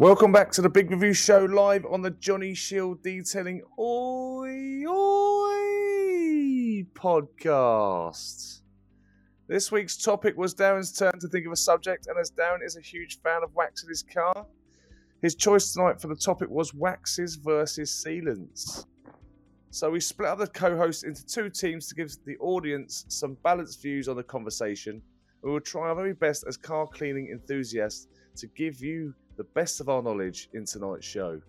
Welcome back to the Big Review Show live on the Johnny Shield Detailing Oi Oi podcast. This week's topic was Darren's turn to think of a subject, and as Darren is a huge fan of wax in his car, his choice tonight for the topic was waxes versus sealants. So we split up the co-hosts into two teams to give the audience some balanced views on the conversation. We will try our very best as car cleaning enthusiasts to give you the best of our knowledge in tonight's show.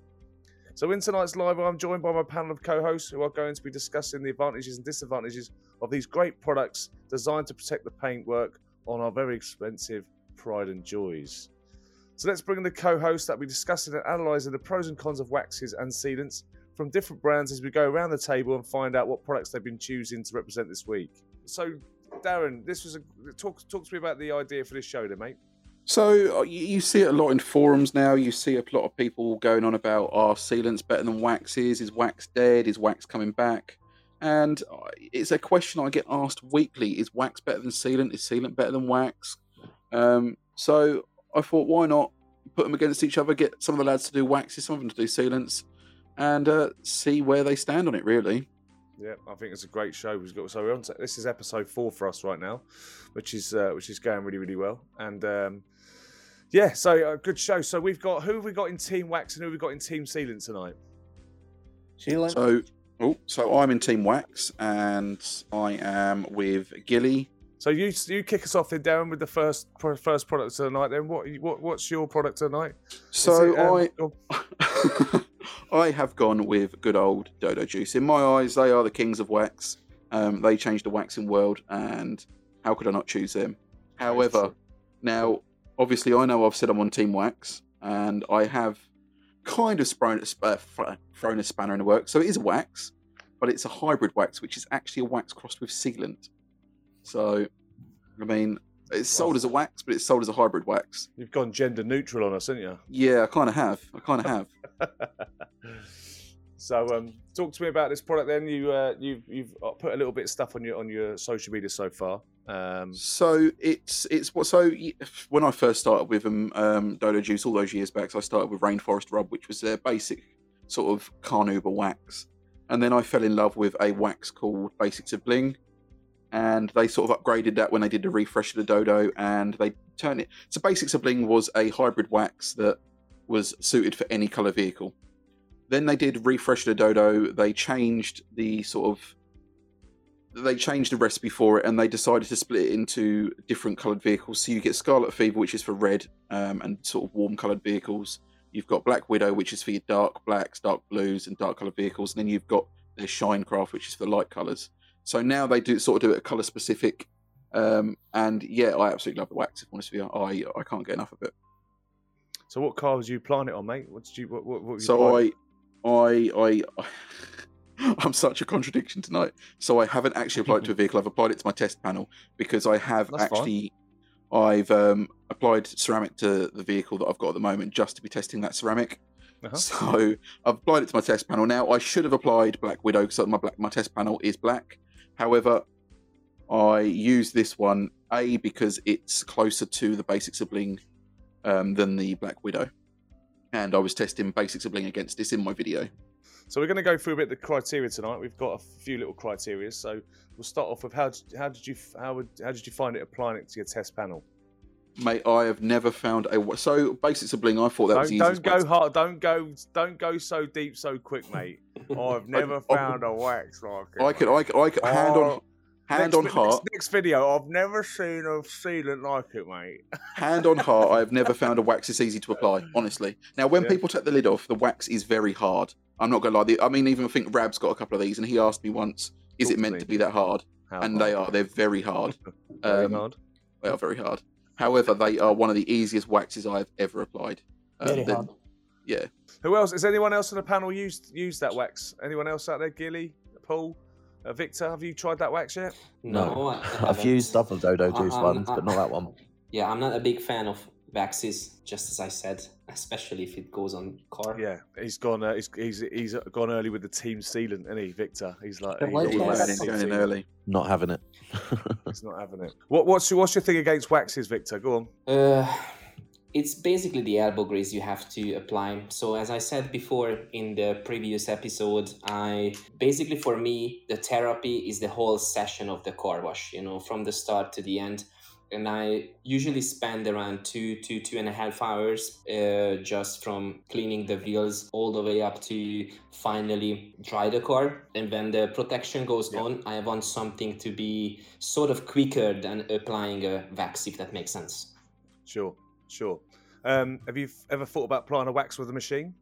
So, in tonight's live, I'm joined by my panel of co hosts who are going to be discussing the advantages and disadvantages of these great products designed to protect the paintwork on our very expensive Pride and Joys. So, let's bring in the co hosts that will be discussing and analysing the pros and cons of waxes and sealants from different brands as we go around the table and find out what products they've been choosing to represent this week. So, Darren, this was a talk. Talk to me about the idea for this show, then, mate. So uh, you, see it a lot in forums now. You see a lot of people going on about are sealants better than waxes? Is wax dead? Is wax coming back? And uh, it's a question I get asked weekly: Is wax better than sealant? Is sealant better than wax? Um, so I thought, why not put them against each other? Get some of the lads to do waxes, some of them to do sealants, and uh, see where they stand on it. Really. Yeah, I think it's a great show. We've got so we're on. To, this is episode four for us right now, which is uh, which is going really really well. And um, yeah, so a uh, good show. So we've got who have we got in Team Wax and who have we got in Team Sealant tonight? Sheila. So, oh, so I'm in Team Wax, and I am with Gilly. So you you kick us off then, Darren, with the first first product tonight. Then what what what's your product tonight? So it, um, I I have gone with good old Dodo Juice. In my eyes, they are the kings of wax. Um, they changed the waxing world, and how could I not choose them? However, now obviously, I know I've said I'm on Team Wax, and I have kind of thrown, uh, thrown a spanner in the works. So it is a wax, but it's a hybrid wax, which is actually a wax crossed with sealant. So, I mean, it's sold as a wax, but it's sold as a hybrid wax. You've gone gender neutral on us, haven't you? Yeah, I kind of have. I kind of have. so, um, talk to me about this product. Then you uh, you've you've uh, put a little bit of stuff on your on your social media so far. Um, so it's it's what so when I first started with them, um, Dodo Juice all those years back, so I started with Rainforest Rub, which was their basic sort of carnauba wax, and then I fell in love with a wax called Basics of Bling, and they sort of upgraded that when they did the refresh of the Dodo, and they turned it. So Basics of Bling was a hybrid wax that was suited for any color vehicle. Then they did refresh the Dodo. They changed the sort of they changed the recipe for it and they decided to split it into different coloured vehicles. So you get Scarlet Fever, which is for red um, and sort of warm coloured vehicles. You've got Black Widow, which is for your dark blacks, dark blues, and dark coloured vehicles. And then you've got their Shinecraft, which is for light colours. So now they do sort of do it colour specific. Um, and yeah, I absolutely love the wax. If I'm honest with you, I I can't get enough of it. So what car was you it on, mate? What did you what, what, what so I I I I'm such a contradiction tonight. So I haven't actually applied to a vehicle. I've applied it to my test panel because I have That's actually fine. I've um, applied ceramic to the vehicle that I've got at the moment just to be testing that ceramic. Uh-huh. So I've applied it to my test panel. Now I should have applied Black Widow because my black, my test panel is black. However, I use this one a because it's closer to the Basics of Bling um, than the Black Widow, and I was testing basics of bling against this in my video. So we're going to go through a bit of the criteria tonight. We've got a few little criteria. So we'll start off with how how did you how would how did you find it applying it to your test panel? Mate, I have never found a so basics of bling. I thought that don't, was easy. Don't go hard. Don't go. Don't go so deep so quick, mate. I've never I, found I, a wax like it. I could. I could. I could. Hand on. Oh. Hand next, on heart. Next, next, video. I've never seen a sealant like it, mate. hand on heart. I have never found a wax this easy to apply. Honestly. Now, when yeah. people take the lid off, the wax is very hard. I'm not gonna lie. I mean, even I think Rab's got a couple of these, and he asked me once, "Is Talk it meant to, to be that hard?" How and hard? they are. They're very hard. very um, hard. They are very hard. However, they are one of the easiest waxes I've ever applied. Um, very hard. Yeah. Who else? Has anyone else on the panel used used that wax? Anyone else out there? Gilly, Paul, uh, Victor, have you tried that wax yet? No, no I've used other Dodo Juice I, ones, but not that one. Yeah, I'm not a big fan of waxes, just as I said, especially if it goes on car. Yeah, he's gone. Uh, he's, he's he's gone early with the team sealant, isn't he, Victor? He's like he's always going in early. Not having it. he's not having it. What what's your, what's your thing against waxes, Victor? Go on. Uh, it's basically the elbow grease you have to apply. So as I said before in the previous episode, I basically for me the therapy is the whole session of the car wash. You know, from the start to the end and I usually spend around two to two and a half hours uh, just from cleaning the wheels all the way up to finally dry the car. And when the protection goes yeah. on, I want something to be sort of quicker than applying a wax, if that makes sense. Sure, sure. Um, have you ever thought about applying a wax with a machine?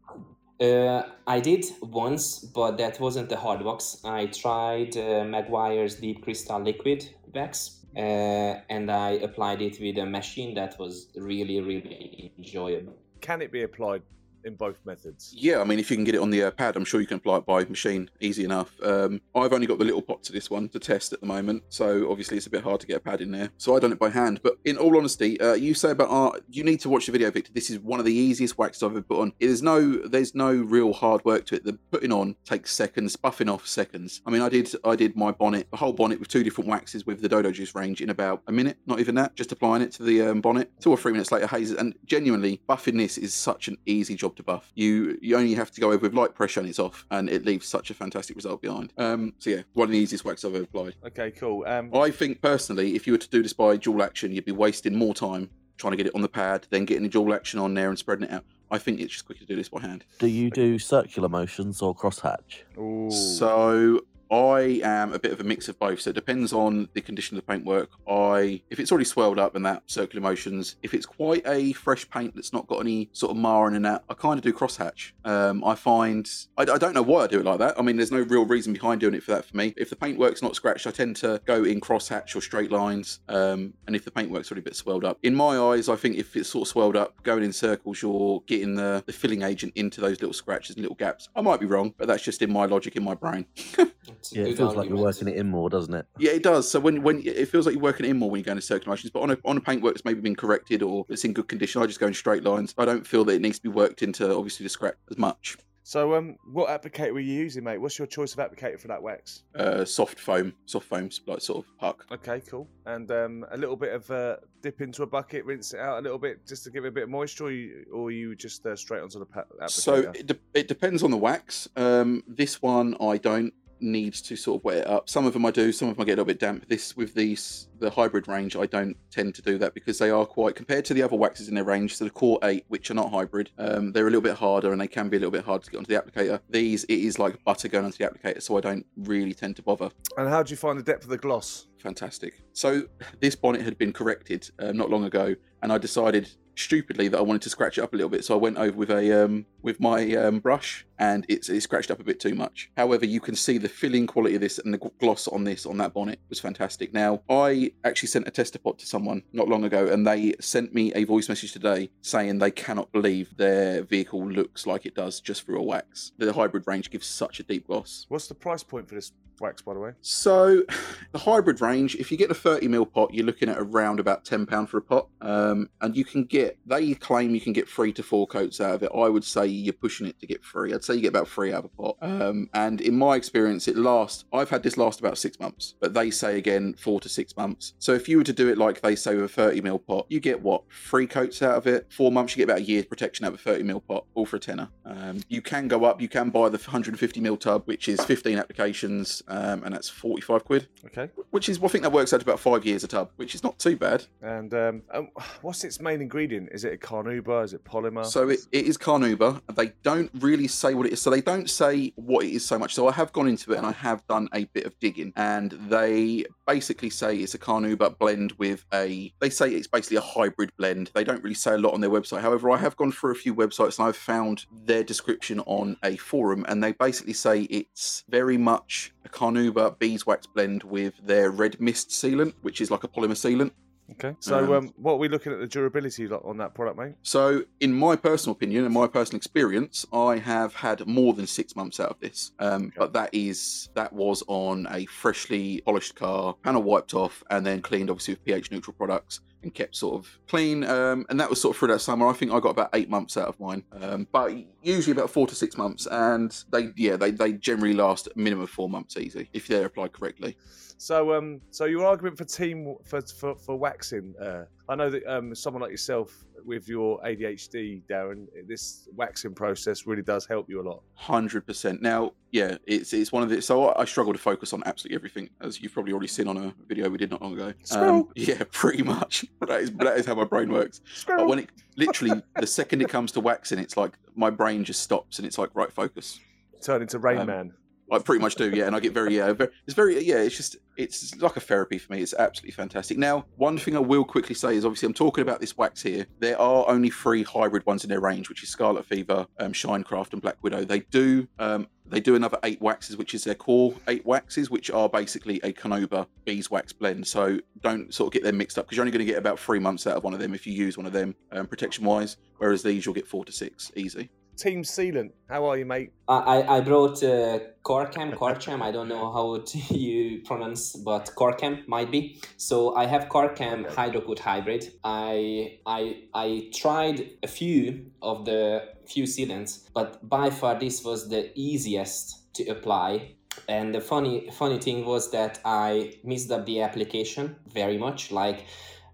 Uh, I did once, but that wasn't the hard wax. I tried uh, Meguiar's Deep Crystal Liquid wax uh, and I applied it with a machine that was really, really enjoyable. Can it be applied in both methods? Yeah, I mean, if you can get it on the uh, pad, I'm sure you can apply it by machine easy enough. Um, I've only got the little pot to this one to test at the moment, so obviously it's a bit hard to get a pad in there. So I done it by hand. But in all honesty, uh, you say about art, you need to watch the video, Victor. This is one of the easiest waxes I've ever put on. There's no, there's no real hard work to it. The putting on takes seconds, buffing off seconds. I mean, I did, I did my bonnet, the whole bonnet with two different waxes with the Dodo Juice range in about a minute, not even that, just applying it to the um, bonnet. Two or three minutes later, hazes. And genuinely, buffing this is such an easy job to buff. You you only have to go over with light pressure and it's off, and it leaves such a fantastic result behind. Um, so yeah, one of the easiest wax I've ever applied. Okay, cool. Um, I think personally, if you were to do this by dual action, you'd be wasting more time trying to get it on the pad, then getting the dual action on there and spreading it out. I think it's just quicker to do this by hand. Do you do circular motions or crosshatch? Ooh. So I am a bit of a mix of both. So it depends on the condition of the paintwork. I, if it's already swelled up and that circular motions, if it's quite a fresh paint that's not got any sort of marring in that, I kind of do crosshatch. Um, I find I, I, don't know why I do it like that. I mean, there's no real reason behind doing it for that for me. If the paintwork's not scratched, I tend to go in crosshatch or straight lines. Um, and if the paintwork's already a bit swelled up, in my eyes, I think if it's sort of swelled up, going in circles, you're getting the, the filling agent into those little scratches and little gaps. I might be wrong, but that's just in my logic in my brain. yeah, it feels like you're working it in more, doesn't it? Yeah, it does. So when when it feels like you're working it in more when you're going to circular motions, but on a on a paintwork that's maybe been corrected or it's in good condition, I just go in straight lines. I don't feel that it needs to be worked into obviously the scrap as much. So, um, what applicator were you using, mate? What's your choice of applicator for that wax? Uh, soft foam, soft foam, like sort of puck. Okay, cool. And um, a little bit of uh, dip into a bucket, rinse it out a little bit, just to give it a bit of moisture, or you, or you just uh, straight onto the pa- applicator. So it, de- it depends on the wax. Um, this one I don't needs to sort of wet it up. Some of them I do, some of them I get a little bit damp. This with these the hybrid range, I don't tend to do that because they are quite compared to the other waxes in their range. So the Core Eight, which are not hybrid, um, they're a little bit harder and they can be a little bit hard to get onto the applicator. These it is like butter going onto the applicator, so I don't really tend to bother. And how do you find the depth of the gloss? Fantastic. So this bonnet had been corrected uh, not long ago, and I decided stupidly that I wanted to scratch it up a little bit, so I went over with a um, with my um, brush, and it's it scratched up a bit too much. However, you can see the filling quality of this and the gloss on this on that bonnet was fantastic. Now, I actually sent a tester pot to someone not long ago, and they sent me a voice message today saying they cannot believe their vehicle looks like it does just through a wax. The hybrid range gives such a deep gloss. What's the price point for this wax, by the way? So, the hybrid range, if you get a 30 mil pot, you're looking at around about £10 for a pot. Um, and you can get, they claim you can get three to four coats out of it. I would say you're pushing it to get three. I'd say you get about three out of a pot. Um, and in my experience, it lasts, I've had this last about six months, but they say again four to six months. So, if you were to do it like they say with a 30 ml pot, you get what, three coats out of it? Four months, you get about a year's protection out of a 30 ml pot, all for a tenner. Um, you can go up, you can buy the 150 ml tub, which is 15 applications um, and that's 45 quid. Okay. Which is, I think that works out about five years a tub, which is not too bad. And um, um, what's its main ingredient? Is it a carnauba? Is it polymer? So it, it is carnauba. They don't really say what it is. So they don't say what it is so much. So I have gone into it and I have done a bit of digging, and they basically say it's a carnauba blend with a. They say it's basically a hybrid blend. They don't really say a lot on their website. However, I have gone through a few websites and I've found their description on a forum, and they basically say it's very much a carnauba beeswax blend with their red mist sealant, which is like a polymer sealant. Okay. So, um, um, what are we looking at the durability on that product, mate? So, in my personal opinion and my personal experience, I have had more than six months out of this. Um, okay. But that is that was on a freshly polished car, panel wiped off, and then cleaned, obviously with pH neutral products and kept sort of clean. Um, and that was sort of through that summer. I think I got about eight months out of mine, um, but usually about four to six months. And they, yeah, they, they generally last a minimum of four months easy if they're applied correctly. So, um, so your argument for team for for, for waxing, uh, I know that um, someone like yourself with your ADHD, Darren, this waxing process really does help you a lot. Hundred percent. Now, yeah, it's it's one of the. So I struggle to focus on absolutely everything, as you've probably already seen on a video we did not long ago. Um, yeah, pretty much. that is that is how my brain works. Squirrel. But when it literally the second it comes to waxing, it's like my brain just stops and it's like right focus. Turn into Rain um, Man. I pretty much do, yeah. And I get very, yeah, it's very, yeah. It's just, it's like a therapy for me. It's absolutely fantastic. Now, one thing I will quickly say is, obviously, I'm talking about this wax here. There are only three hybrid ones in their range, which is Scarlet Fever, um, Shinecraft, and Black Widow. They do, um, they do another eight waxes, which is their core eight waxes, which are basically a carnauba beeswax blend. So don't sort of get them mixed up because you're only going to get about three months out of one of them if you use one of them um, protection wise. Whereas these, you'll get four to six easy. Team Sealant, how are you, mate? I, I brought uh, Corcam, Corcam. I don't know how you pronounce, but Corcam might be. So I have Corcam Hydrocoat Hybrid. I I I tried a few of the few sealants, but by far this was the easiest to apply. And the funny funny thing was that I missed up the application very much. Like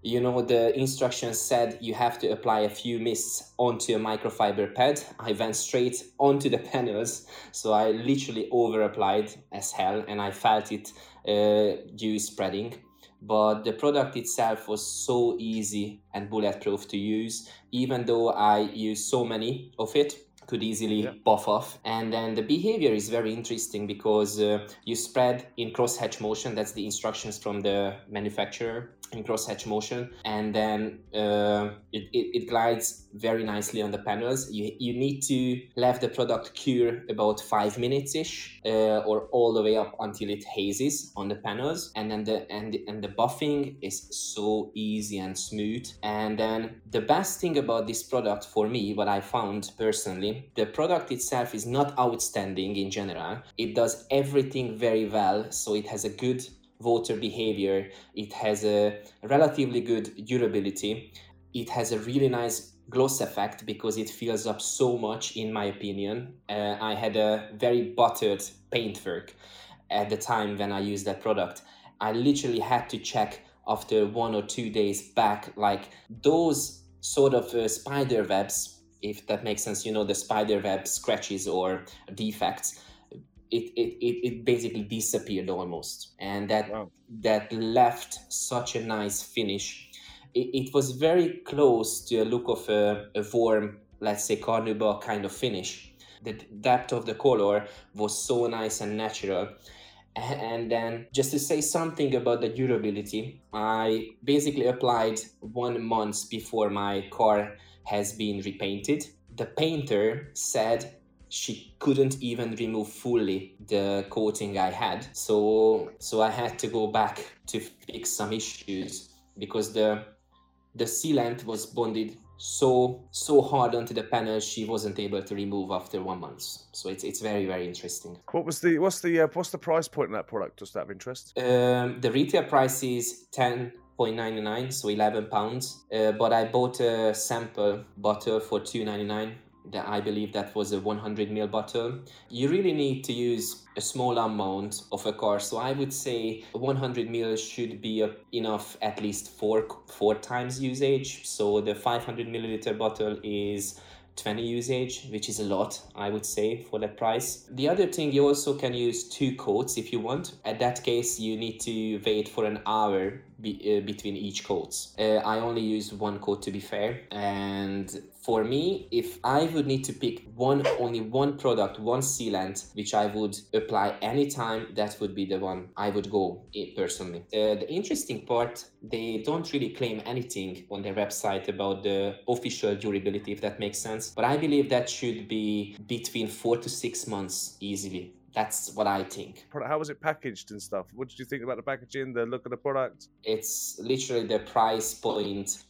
you know the instructions said you have to apply a few mists onto a microfiber pad. I went straight onto the panels so i literally over applied as hell and i felt it uh, due spreading. But the product itself was so easy and bulletproof to use. Even though i used so many of it could easily yeah. buff off. And then the behavior is very interesting because uh, you spread in cross hatch motion. That's the instructions from the manufacturer in crosshatch motion and then uh, it, it, it, glides very nicely on the panels. You, you need to let the product cure about five minutes ish uh, or all the way up until it hazes on the panels. And then the and, the, and the buffing is so easy and smooth. And then the best thing about this product for me what i found personally the product itself is not outstanding in general. It does everything very well so it has a good water behavior. It has a relatively good durability. It has a really nice gloss effect because it fills up so much, in my opinion. Uh, I had a very buttered paintwork at the time when I used that product. I literally had to check after one or two days back, like those sort of uh, spider webs, if that makes sense, you know, the spider web scratches or defects it, it, it, it basically disappeared almost. And that wow. that left such a nice finish. It, it was very close to a look of a, a warm let's say carnauba kind of finish. The depth of the color was so nice and natural. And then just to say something about the durability i basically applied one month before my car has been repainted. The painter said she couldn't even remove fully the coating I had. So so I had to go back to fix some issues because the the sealant was bonded so so hard onto the panel she wasn't able to remove after one month. So it's it's very very interesting. What was the what's the uh, what's the price point in that product? Just out of interest. Um, the retail price is 10.99 so 11 pounds uh, but i bought a sample bottle for 2.99 that I believe that was a 100 ml bottle. You really need to use a small amount of a car. So I would say 100 ml should be enough at least four four times usage. So the 500 milliliter bottle is 20 usage, which is a lot, I would say, for that price. The other thing, you also can use two coats if you want. At that case, you need to wait for an hour be, uh, between each coats. Uh, I only use one coat to be fair, and for me, if I would need to pick one, only one product, one sealant, which I would apply anytime, that would be the one I would go personally. Uh, the interesting part, they don't really claim anything on their website about the official durability, if that makes sense. But I believe that should be between four to six months easily. That's what I think. How was it packaged and stuff? What did you think about the packaging, the look of the product? It's literally the price point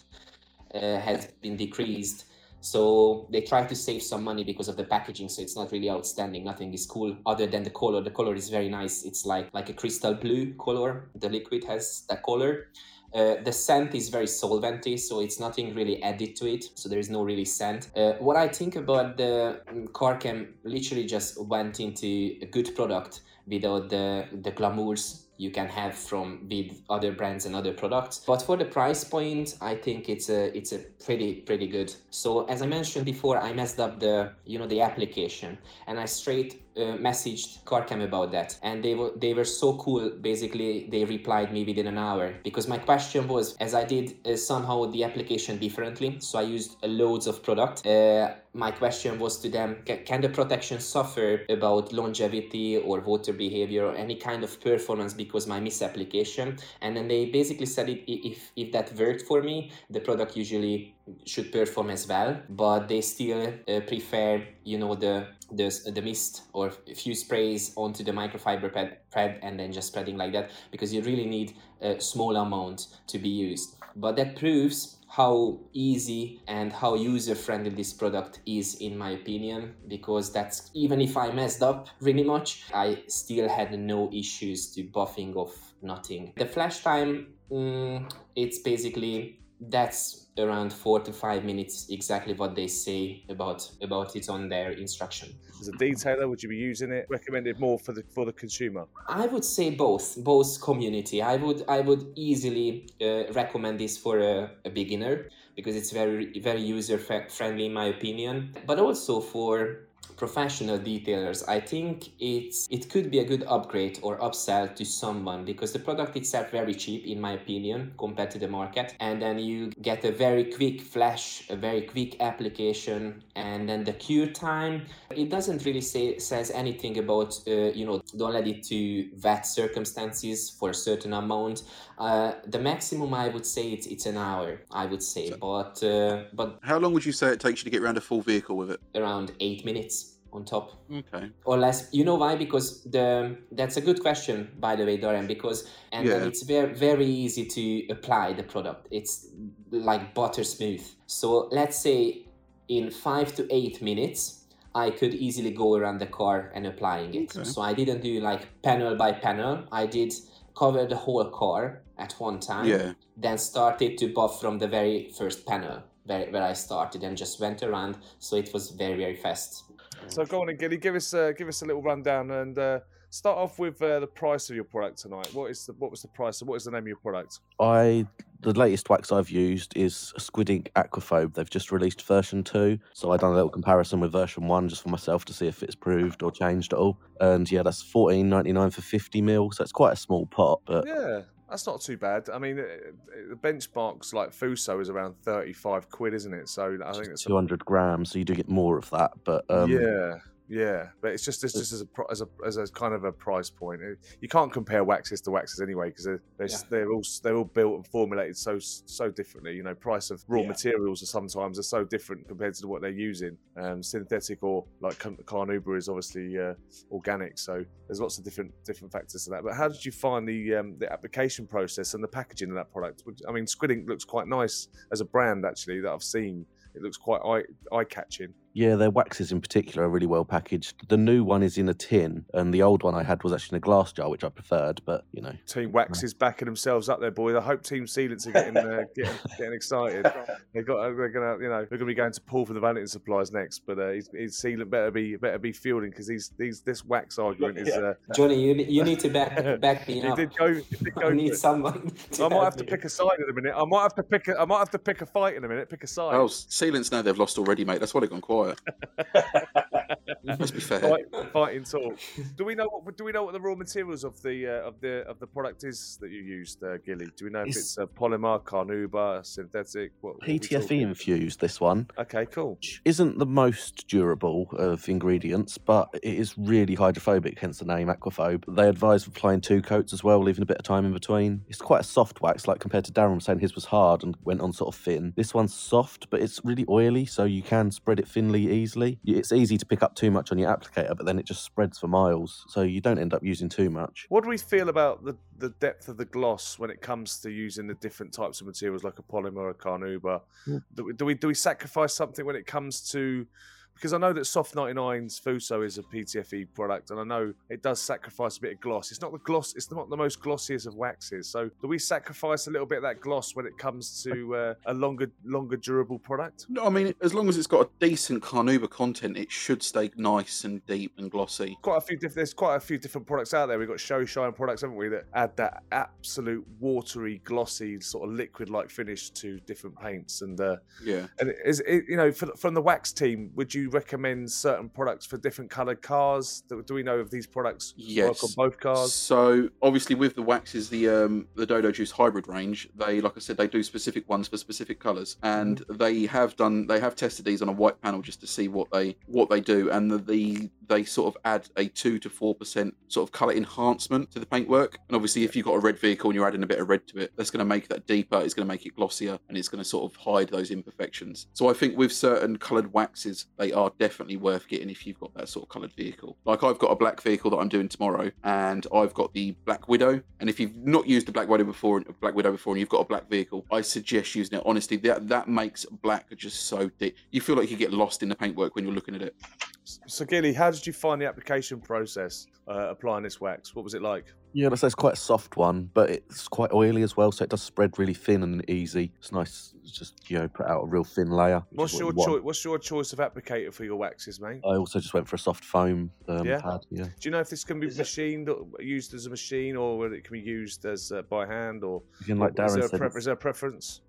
uh, has been decreased so they try to save some money because of the packaging. So it's not really outstanding. Nothing is cool other than the color. The color is very nice. It's like like a crystal blue color. The liquid has that color. Uh, the scent is very solventy, so it's nothing really added to it, so there is no really scent. Uh, what I think about the um, Corcam literally just went into a good product without the the glamours you can have from with other brands and other products. But for the price point, I think it's a it's a pretty pretty good. So as I mentioned before, I messed up the you know the application, and I straight uh, messaged CarChem about that, and they were they were so cool. Basically, they replied me within an hour because my question was, as I did uh, somehow the application differently, so I used uh, loads of product. Uh, my question was to them can the protection suffer about longevity or water behavior or any kind of performance because my misapplication and then they basically said it, if if that worked for me the product usually should perform as well but they still uh, prefer you know the the, the mist or a few sprays onto the microfiber pad, pad and then just spreading like that because you really need a small amount to be used. But that proves how easy and how user friendly this product is in my opinion because that's even if i messed up really much i still had no issues to buffing of nothing. The flash time mm, it's basically that's around four to five minutes exactly what they say about about it on their instruction. As a detailer would you be using it? Recommended more for the for the consumer? I would say both both community. I would i would easily uh, recommend this for a, a beginner because it's very very user friendly in my opinion but also for professional detailers, I think it's it could be a good upgrade or upsell to someone because the product itself very cheap in my opinion compared to the market, and then you get a very quick flash, a very quick application, and then the cure time. It doesn't really say says anything about uh, you know don't let it to wet circumstances for a certain amount. Uh, the maximum I would say it's it's an hour. I would say, so, but uh, but how long would you say it takes you to get around a full vehicle with it? Around eight minutes on top. Okay. Or less. You know why? Because the that's a good question, by the way, Dorian. Because and yeah. it's very very easy to apply the product. It's like butter smooth. So let's say in five to eight minutes. I could easily go around the car and applying it. Okay. So I didn't do like panel by panel. I did cover the whole car at one time. Yeah. Then started to buff from the very first panel where, where I started and just went around. So it was very very fast. So go on and Gilly, give us uh, give us a little rundown and uh, start off with uh, the price of your product tonight. What is the what was the price? And what is the name of your product? I the latest wax I've used is Squid Ink Aquaphobe. They've just released version two, so I done a little comparison with version one just for myself to see if it's improved or changed at all. And yeah, that's fourteen ninety nine for fifty mil, so it's quite a small pot, but yeah. That's not too bad. I mean, the benchmarks like Fusso is around thirty-five quid, isn't it? So I think it's two hundred grams, so you do get more of that. But um, yeah, yeah, but it's just it's just as a as a as a kind of a price point. You can't compare waxes to waxes anyway because they're they're, yeah. they're, all they're all built and formulated so so differently. You know, price of raw yeah. materials are sometimes are so different compared to what they're using. Um, synthetic or like carnauba is obviously uh, organic, so there's lots of different different factors to that. But how did you find the um, the application process and the packaging of that product? I mean, Squid Ink looks quite nice as a brand actually that I've seen. It looks quite eye eye catching. Yeah, their waxes in particular are really well packaged. The new one is in a tin, and the old one I had was actually in a glass jar, which I preferred. But you know, Team waxes backing themselves up there, boys. I hope Team Sealants are getting uh, getting, getting, excited. They got they're gonna you know they're gonna be going to Paul for the Valentine supplies next, but uh, his, his sealant better be better be fielding because these these this wax argument is. Uh, Johnny, you you need to back back me up. Did go, did go I need someone. I might have to pick a side in a minute. I might have to pick a, I might have to pick a fight in a minute. Pick a side. Oh, Sealants now they've lost already, mate. That's why they've gone quiet oil. Let's be fair. Fight, fighting talk. Do we know what? Do we know what the raw materials of the uh, of the of the product is that you used, uh, Gilly? Do we know it's, if it's a polymer, carnauba, synthetic? What, what PTFE infused. This one. Okay, cool. Isn't the most durable of ingredients, but it is really hydrophobic, hence the name Aquaphobe. They advise applying two coats as well, leaving a bit of time in between. It's quite a soft wax, like compared to Darren saying his was hard and went on sort of thin. This one's soft, but it's really oily, so you can spread it thinly easily. It's easy to pick up too much on your applicator, but then it just spreads for miles, so you don't end up using too much. What do we feel about the, the depth of the gloss when it comes to using the different types of materials like a polymer or carnauba? Mm. Do, we, do we do we sacrifice something when it comes to because I know that Soft 99's Fusso is a PTFE product, and I know it does sacrifice a bit of gloss. It's not the gloss; it's not the most glossiest of waxes. So, do we sacrifice a little bit of that gloss when it comes to uh, a longer, longer durable product? No, I mean, as long as it's got a decent carnauba content, it should stay nice and deep and glossy. Quite a few. Diff- there's quite a few different products out there. We've got show shine products, haven't we, that add that absolute watery, glossy, sort of liquid-like finish to different paints. And uh, Yeah. and is it, you know, for, from the wax team, would you recommend certain products for different coloured cars? Do, we know if these products Yes. work on both cars? So obviously, with the waxes, the um, the Dodo Juice hybrid range, they like I said, they do specific ones for specific colours, and Mm-hmm. they have done they have tested these on a white panel just to see what they what they do, and the, the they sort of add a two to four percent sort of colour enhancement to the paintwork. And obviously, if you've got a red vehicle and you're adding a bit of red to it, that's going to make that deeper. It's going to make it glossier, and it's going to sort of hide those imperfections. So I think with certain coloured waxes, they are definitely worth getting if you've got that sort of coloured vehicle. Like I've got a black vehicle that I'm doing tomorrow, and I've got the Black Widow. And if you've not used the Black Widow before, Black Widow before, and you've got a black vehicle, I suggest using it. Honestly, that that makes black just so deep. You feel like you get lost in the paintwork when you're looking at it. So, Gilly, how did you find the application process uh, applying this wax? What was it like? Yeah, let's say it's quite a soft one, but it's quite oily as well, so it does spread really thin and easy. It's nice, it's just you know, put out a real thin layer. What's is your what you choice? What's your choice of applicator for your waxes, mate? I also just went for a soft foam um, Yeah? pad. Yeah, Do you know if this can be Is it- machined, or used as a machine, or whether it can be used as uh, by hand, or again, like is, there a said, pre- it's- is there a preference?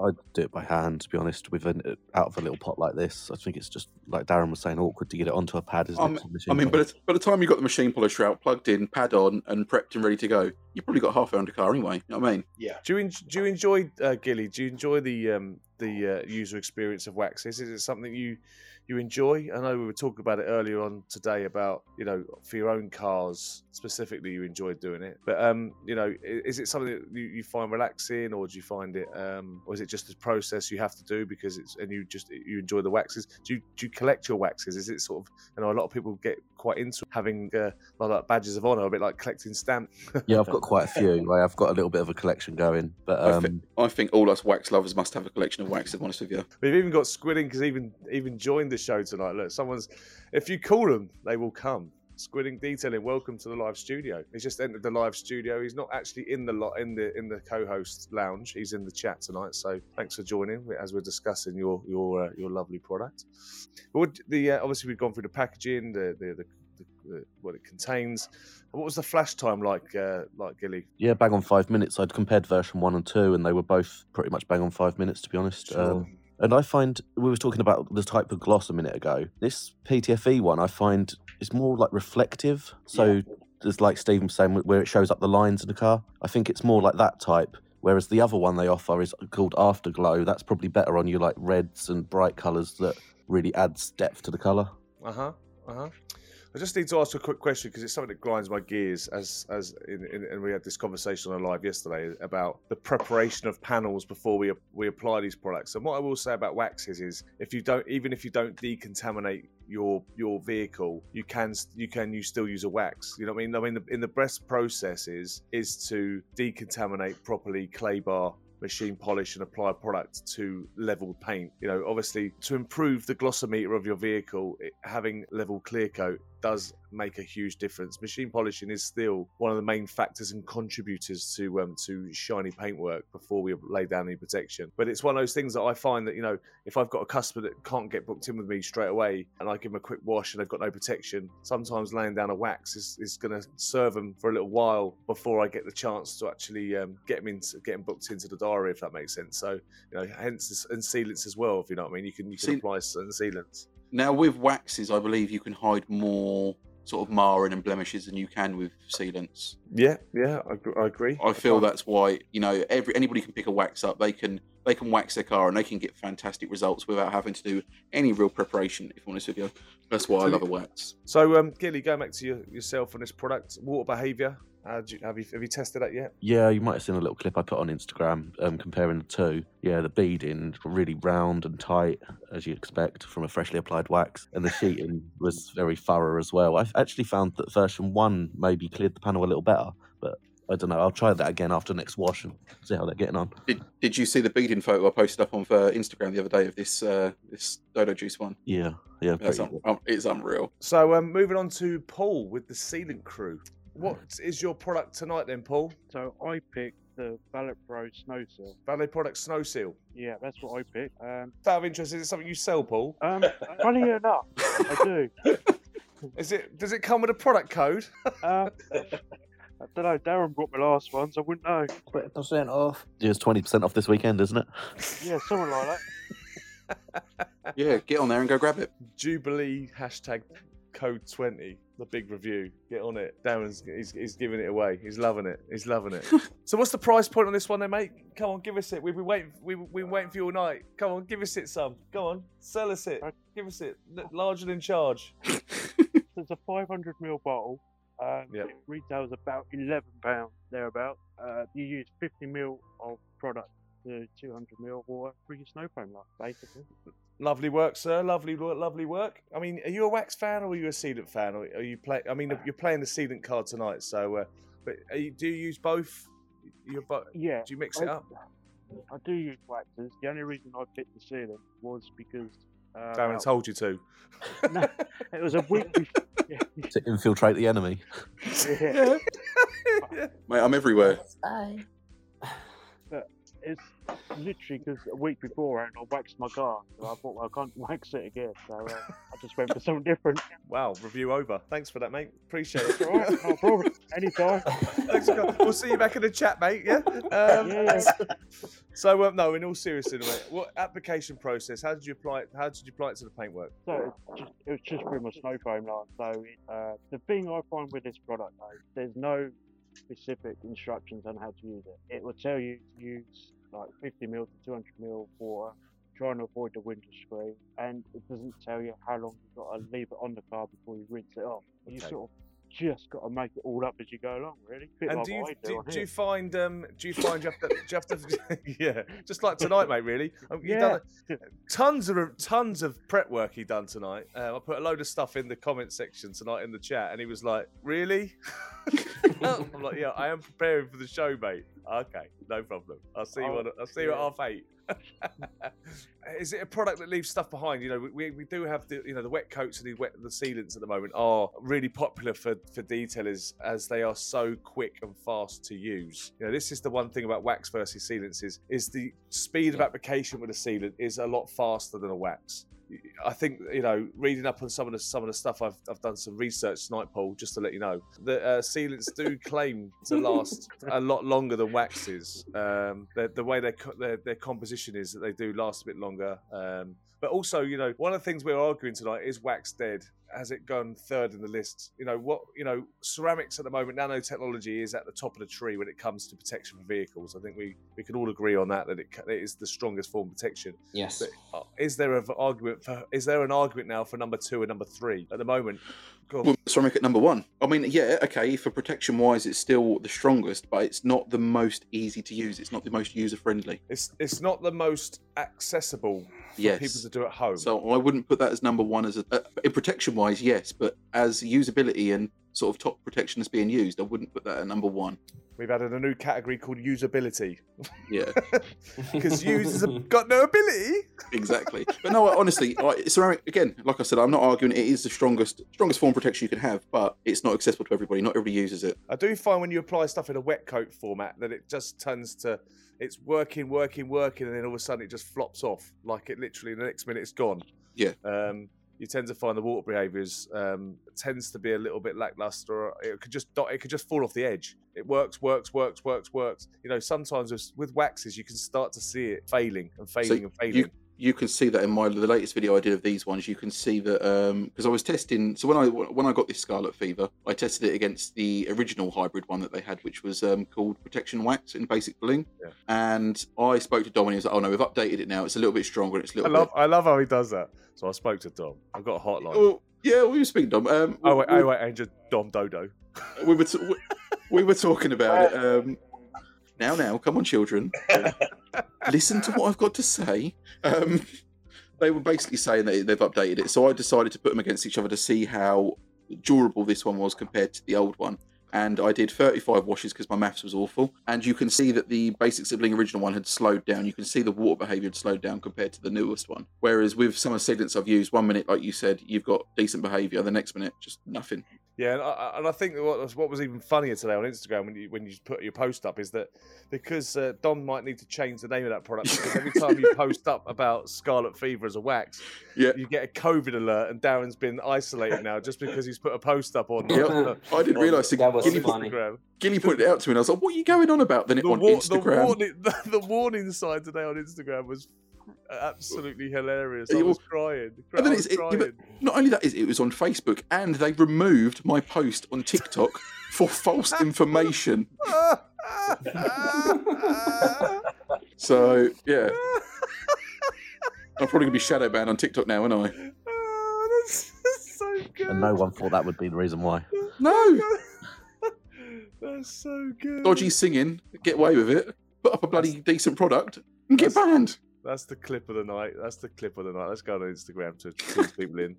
I'd do it by hand. To be honest, with an out of a little pot like this, I think it's just like Darren was saying, awkward to get it onto a pad. Isn't Um, it? I mean, by the, by the time you got the machine polisher out, plugged in, pad on, and prepped and ready to go, you probably got half around a car anyway. You know what I mean? Yeah. Do you en- do you enjoy uh, Gilly? Do you enjoy the um, the uh, user experience of waxes? Is it something you you enjoy? I know we were talking about it earlier on today about you know for your own cars specifically, you enjoy doing it. But um, you know, is it something that you, you find relaxing, or do you find it, um, or is it just a process you have to do because it's and you just you enjoy the waxes? Do you do you collect your waxes? Is it sort of you know a lot of people get quite into having uh, like, like badges of honor, a bit like collecting stamps. yeah, I've got quite a few. Like, I've got a little bit of a collection going, but I um, I think all us wax lovers must have a collection of wax. To be honest with you, We've even got Squid Ink because even even joined the show tonight. Look, someone's if you call them, they will come. Squid Ink detailing, welcome to the live studio. He's just entered the live studio. He's not actually in the lot in the in the co-host lounge. He's in the chat tonight. So thanks for joining as we're discussing your your uh, your lovely product. What the uh, obviously we've gone through the packaging, the the, the, the, the what it contains. What was the flash time like, uh, like Gilly? yeah, bang on five minutes. I'd compared version one and two, and they were both pretty much bang on five minutes, to be honest. Um, and I find we were talking about the type of gloss a minute ago. This PTFE one, I find, is more like reflective. So, there's like Stephen was saying, where it shows up the lines in the car. I think it's more like that type. Whereas the other one they offer is called Afterglow. That's probably better on you like reds and bright colours that really adds depth to the colour. Uh huh. Uh huh. I just need to ask a quick question because it's something that grinds my gears. As as in, in, and we had this conversation on live yesterday about the preparation of panels before we we apply these products. And what I will say about waxes is, if you don't, even if you don't decontaminate your your vehicle, you can you can you still use a wax. You know what I mean? I mean, the, in the best process is is to decontaminate properly clay bar machine polish and apply a product to level paint. You know, obviously, to improve the glossometer of your vehicle, it, having level clear coat does make a huge difference. Machine polishing is still one of the main factors and contributors to um, to shiny paintwork before we lay down any protection. But it's one of those things that I find that you know, if I've got a customer that can't get booked in with me straight away, and I give them a quick wash and they've got no protection, sometimes laying down a wax is, is going to serve them for a little while before I get the chance to actually um, get them into get them booked into the diary, if that makes sense. So you know, hence and sealants as well, if you know what I mean. You can you can See- apply certain sealants. Now with waxes, I believe you can hide more sort of marring and blemishes than you can with sealants. Yeah, yeah, I, I agree. I feel can't- that's why you know every anybody can pick a wax up. They can they can wax their car and they can get fantastic results without having to do any real preparation. If I'm honest with you, that's why I love a wax. So, um, Gilly, going back to your, yourself on this product, water behaviour. How do you, have you have you tested that yet? Yeah, you might have seen a little clip I put on Instagram um, comparing the two. Yeah, the beading really round and tight, as you expect from a freshly applied wax, and the sheeting was very thorough as well. I actually found that version one maybe cleared the panel a little better, but I don't know. I'll try that again after next wash and see how they're getting on. Did Did you see the beading photo I posted up on uh, Instagram the other day of this uh, this Dodo Juice one? Yeah, yeah. Un- good. um, it's unreal. So, um, moving on to Paul with the Sealant Crew. What is your product tonight, then, Paul? So I picked the Valet Pro Snow Seal. Valet product Snow Seal. Yeah, that's what I picked. Um, Out of interest, is it something you sell, Paul? um, funny enough, I do. Is it? Does it come with a product code? Um, I don't know. Darren brought my last one, so I wouldn't know. Twenty percent off. Yeah, It's twenty percent off this weekend, isn't it? Yeah, something like that. Yeah, get on there and go grab it. Jubilee hashtag code twenty. The big review. Get on it. Darren's he's, he's giving it away. He's loving it. He's loving it. so, what's the price point on this one, then, mate? Come on, give us it. We've been waiting. We we've been waiting for you all night. Come on, give us it some. Go on, sell us it. Give us it. L- Larger than charge. There's a 500 ml bottle. Um, Yep. It retails about 11 pounds thereabout. Uh, you use 50 ml of product to 200 ml of water for your snow foam life, basically. Lovely work, sir. Lovely, lovely work. I mean, are you a wax fan or are you a sealant fan? Or are you play? I mean, you're playing the sealant card tonight, so. Uh, but are you, do you use both? You bo- Yeah. do you mix it I- up? I do use waxes. The only reason I picked the ceiling was because uh, Darren about- told you to. No, it was a week before. Yeah, To infiltrate the enemy. yeah. Mate, I'm everywhere. Bye. It's literally because a week before I waxed my car, so I thought well, I can't wax it again, so uh, I just went for something different. Wow, review over. Thanks for that, mate. Appreciate it. All right, no problem. Anytime. Thanks, guys. We'll see you back in the chat, mate. Yeah. Um, Yeah, So, um, no, in all seriousness, mate, what application process? How did you apply it? How did you apply it to the paintwork? So it's just, it was just through my snow foam line. So uh, the thing I find with this product though, there's no specific instructions on how to use it. It will tell you to use like 50 ml to 200 ml water, trying to avoid the winter screen, and it doesn't tell you how long you've got to leave it on the car before you rinse it off. You sort of just got to make it all up as you go along, really. And like do you do, do, do you find um do you find you have to do you have to yeah just like tonight mate really. Um, you've Yeah. done a- tons of tons of prep work he done tonight. Uh, I put a load of stuff in the comment section tonight in the chat and he was like really? I'm like yeah I am preparing for the show mate okay no problem I'll see you Oh, on I'll see you at half eight is it a product that leaves stuff behind? You know, we- we, we do have the you know the wet coats and the wet the sealants at the moment are really popular for for detailers as they are so quick and fast to use. You know, this is the one thing about wax versus sealants is is the speed of application with a sealant is a lot faster than a wax. I think you know, reading up on some of the some of the stuff I've I've done some research tonight, Paul, just to let you know that uh, sealants do claim to last a lot longer than waxes. Um, the, the way their, their their composition is that they do last a bit longer. Um, but also, you know, one of the things we're arguing tonight is wax dead. Has it gone third in the list? You know what? You know, ceramics at the moment, nanotechnology is at the top of the tree when it comes to protection for vehicles. I think we we can all agree on that that it, it is the strongest form of protection. Yes. But uh, is there an argument for? Is there an argument now for number two and number three at the moment? Go. Well, ceramic at number one. I mean, yeah, okay, for protection wise, it's still the strongest, but it's not the most easy to use. It's not the most user friendly. It's it's not the most accessible for Yes. people to do at home. So I wouldn't put that as number one as a uh, in protection wise, yes, but as usability and sort of top protection that's being used, I wouldn't put that at number one. We've added a new category called usability Yeah, because users have got no ability. exactly. but no, honestly, ceramic again, like I said, I'm not arguing it is the strongest strongest form of protection you can have, but it's not accessible to everybody. Not everybody uses it. I do find when you apply stuff in a wet coat format that it just turns to, it's working, working, working, and then all of a sudden it just flops off. Like it literally, in the next minute it's gone. Yeah. Um, you tend to find the water behaviours um, tends to be a little bit lackluster. It could just dot, it could just fall off the edge. It works, works, works, works, works. You know, sometimes with, with waxes you can start to see it failing and failing and failing. you you can see that in my the latest video I did of these ones. You can see that because I was testing. So when I when I got this Scarlet Fever, I tested it against the original hybrid one that they had, which was um, called Protection Wax in Basic Bling. Yeah. And I spoke to Dom and he was like, "Oh no, we've updated it now. It's a little bit stronger. It's a little love, bit." I love how he does that. So I spoke to Dom. I've got a hotline. Oh, yeah, we were speaking, Dom. Um, Oh wait, oh wait, Angel Dom Dodo. we were t- we, we were talking about it. Um, now, now, come on, children. Listen to what I've got to say. Um, they were basically saying that they've updated it, so I decided to put them against each other to see how durable this one was compared to the old one. and I did 35 washes because my maths was awful. And you can see that the Basics of Bling original one had slowed down. You can see the water behaviour had slowed down compared to the newest one. Whereas with some of the sealants I've used, one minute, like you said, you've got decent behaviour. The next minute, just nothing. Yeah, and I, and I think what was, what was even funnier today on Instagram when you when you put your post up is that because uh, Dom might need to change the name of that product because every time you post up about scarlet fever as a wax, Yeah. you get a COVID alert, and Darren's been isolated now just because he's put a post up on. Yep. on- I didn't on realise That was Gilly, funny. Instagram. Gilly pointed it out to me, and I was like, "What are you going on about?" Then it The, on wa- the Instagram. warning, the, the warning sign today on Instagram was absolutely hilarious. I was well- crying. And then I was it's- it- yeah, Not only that is it was on Facebook, and they removed my post on TikTok for false information. So yeah, I'm probably gonna be shadow banned on TikTok now, aren't I? Oh, that's, that's so good. And no one thought that would be the reason why. No, That's so good. dodgy singing, get away with it. Put up a bloody decent product and get banned. That's the clip of the night. That's the clip of the night. Let's go on Instagram to pull people in.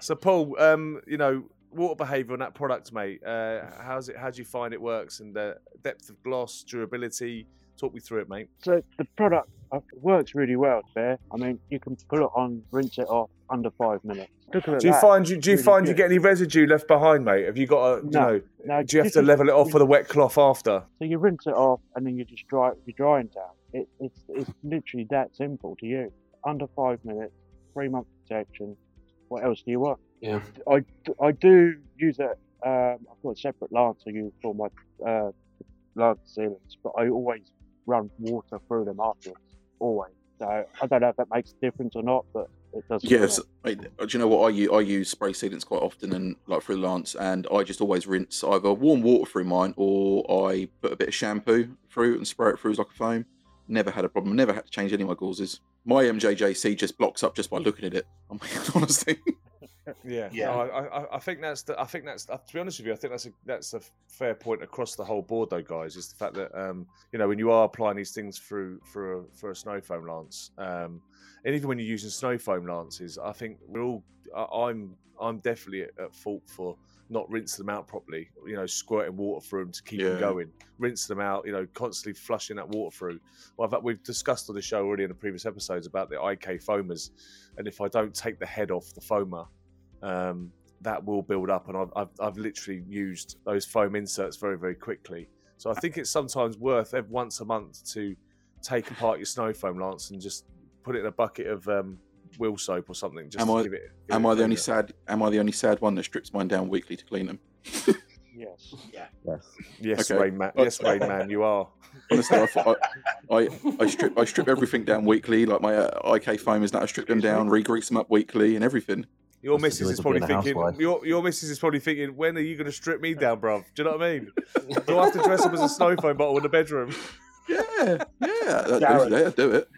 So, Paul, um, you know, water behaviour on that product, mate. Uh, how's it? How do you find it works? And the depth of gloss, durability. Talk me through it, mate. So the product uh, works really well there. I mean, you can pull it on, rinse it off under five minutes. Do you that, find you do you really find you get any residue left behind, mate? Have you got a you No, know? no, Do you have to level it off with a wet cloth after? So you rinse it off and then you just dry your drying towel. It, it's it's literally that simple to you. Under five minutes, three month protection. What else do you want? Yeah. I, I do use it. Um, I've got a separate lance I use for my uh, lance sealants, but I always run water through them afterwards. Always. So I don't know if that makes a difference or not, but it does. Yes, I, do you know what I use? I use spray sealants quite often and like through Lance, and I just always rinse either warm water through mine or I put a bit of shampoo through and spray it through as like a foam. Never had a problem. Never had to change any of my gauzes. My MJJC just blocks up just by looking at it. I'm honestly. Yeah, Yeah. No, I, I, I think that's the. I think that's. Uh, to be honest with you, I think that's a that's a fair point across the whole board, though, guys. Is the fact that um, you know when you are applying these things through for a, for a snow foam lance, um, and even when you're using snow foam lances, I think we're all. I, I'm I'm definitely at, at fault for not rinsing them out properly. You know, squirting water through them to keep them going, rinsing them out. You know, constantly flushing that water through. Well, I've, we've discussed on the show already in the previous episodes about the IK foamers, and if I don't take the head off the foamer um, that will build up. And I've, I've, I've literally used those foam inserts very, very quickly. So I think it's sometimes worth every once a month to take apart your snow foam lance and just put it in a bucket of um, wheel soap or something. Just Am to I- give it. give Am it I a the only sad? Am I the only sad one that strips mine down weekly to clean them? Yes. Yes. Yes, Okay. Rain Man. Yes, Rain Man, you are. Honestly, I, I, I, I strip I strip everything down weekly. Like my uh, IK foamers now, I strip them down, re-grease them up weekly, and everything. Your What's the missus is probably with being a thinking. housewife? Your your missus is probably thinking, when are you going to strip me down, bruv? Do you know what I mean? Do I have to dress up as a snow foam bottle in the bedroom? Yeah, yeah, that, Darren. yeah, do it.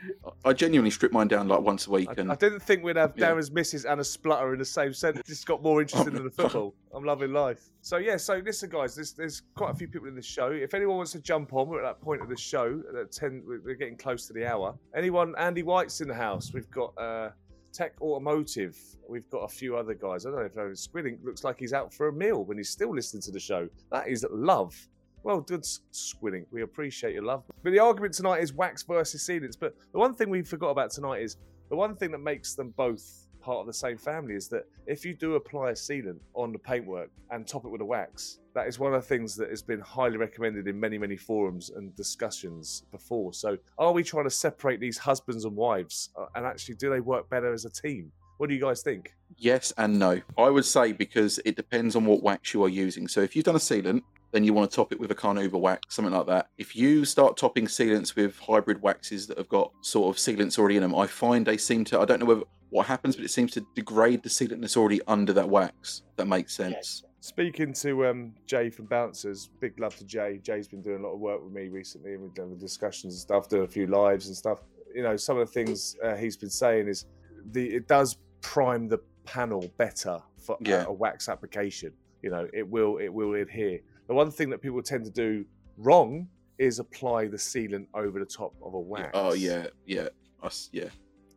I genuinely strip mine down like once a week, I, and I didn't think we'd have Yeah. Darren's missus and a splutter in the same sentence. This got more interesting than the football. I'm loving life. So yeah, so listen, guys. There's, there's quite a few people in the show. If anyone wants to jump on, we're at that point of the show. At ten, we're we're getting close to the hour. Anyone? Andy White's in the house. We've got uh, Tech Automotive. We've got a few other guys. I don't know if uh, Squidding looks like he's out for a meal when he's still listening to the show. That is love. Well, good Squidding. We appreciate your love. But the argument tonight is wax versus sealants. But the one thing we forgot about tonight is the one thing that makes them both part of the same family is that if you do apply a sealant on the paintwork and top it with a wax, that is one of the things that has been highly recommended in many, many forums and discussions before. So, are we trying to separate these husbands and wives? Uh, And actually, do they work better as a team? What do you guys think? yes and no. I would say because it depends on what wax you are using. So if you've done a sealant, then you want to top it with a carnauba wax, something like that. If you start topping sealants with hybrid waxes that have got sort of sealants already in them, I find they seem to. I don't know whether, what happens, but it seems to degrade the sealant that's already under that wax. That makes sense. Speaking to um, Jay from Bouncers, big love to Jay. Jay's been doing a lot of work with me recently, and we've done the discussions and stuff, doing a few lives and stuff. You know, some of the things uh, he's been saying is the it does prime the panel better for a- Yeah. a, wax application. You know, it will it will adhere. The one thing that people tend to do wrong is apply the sealant over the top of a wax. Oh yeah, yeah, us, yeah.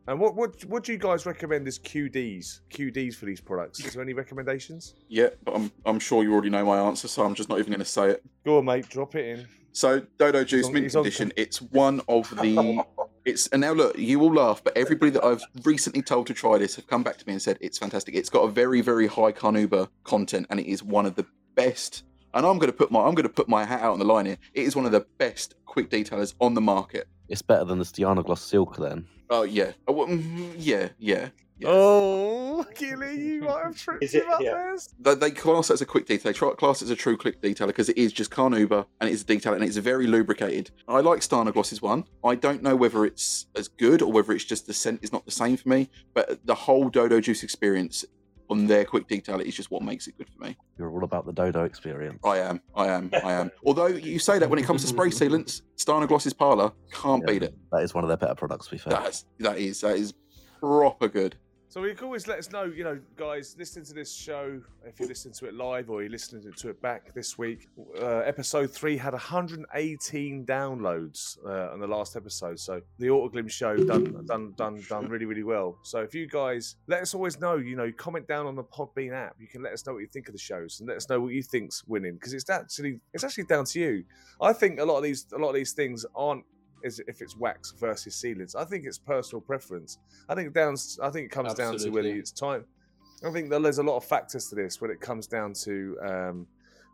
And what what what do you guys recommend as QDs? QDs for these products? Is there any recommendations? Yeah, but I'm I'm sure you already know my answer, so I'm just not even going to say it. Go on, mate. Drop it in. So Dodo Juice on- mint he's on- It's one of the. It's and now look, you will laugh, but everybody that I've recently told to try this have come back to me and said it's fantastic. It's got a very very high carnauba content, and it is one of the best. And I'm going to put my I'm going to put my hat out on the line here. It is one of the best quick detailers on the market. It's better than the Stjärnagloss Silk then. Oh yeah, oh, well, mm, yeah, yeah. Yeah. Oh, Gilly, you might have tripped Is it- him up yeah. there. they, they class it as a quick detailer. They try class it as a true quick detailer because it is just carnauba and it's a detailer and it's very lubricated. I like Stjärnagloss's one. I don't know whether it's as good or whether it's just the scent is not the same for me, but the whole Dodo Juice experience on their quick detailer is just what makes it good for me. You're all about the Dodo experience. I am, I am, I am. Although you say that when it comes to spray sealants, Stjärnagloss's Parlour can't Yeah. beat it. That is one of their better products, to be fair. That's that is that is proper good. So you can always let us know, you know, guys, listening to this show, if you're listening to it live or you're listening to it back this week, uh, episode three had 118 downloads uh, on the last episode. So the Autoglym show done, done, done, done really, really well. So if you guys let us always know, you know, comment down on the Podbean app. You can let us know what you think of the shows and let us know what you think's winning because it's actually it's actually down to you. I think a lot of these a lot of these things aren't is if it's wax versus sealants. I think it's personal preference. I think down. I think it comes down to whether it's time. I think there's a lot of factors to this when it comes down to um,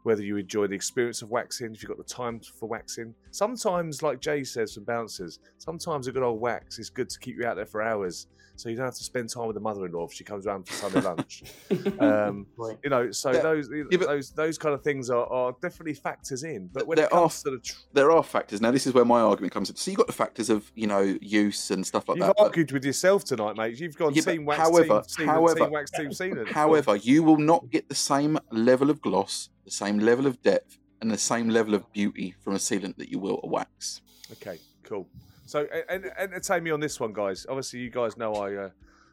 whether you enjoy the experience of waxing, if you've got the time for waxing. Sometimes, like Jay says from Bouncers, sometimes a good old wax is good to keep you out there for hours, so you don't have to spend time with the mother-in-law if she comes around for Sunday lunch. Um, Right. you know, so Yeah. those Yeah, those those kind of things are, are definitely factors in. But when There it are to the, tr- There are factors. Now this is where my argument comes in. So you've got the factors of, you know, use and stuff like that. you've that. but- argued with yourself tonight, mate. You've gone Yeah, team wax, however- team, however- team wax, team sealant. However, you will not get the same level of gloss, the same level of depth, and the same level of beauty from a sealant that you will a wax. Okay, cool. So, a- and, entertain me on this one, guys. Obviously, you guys know I, uh,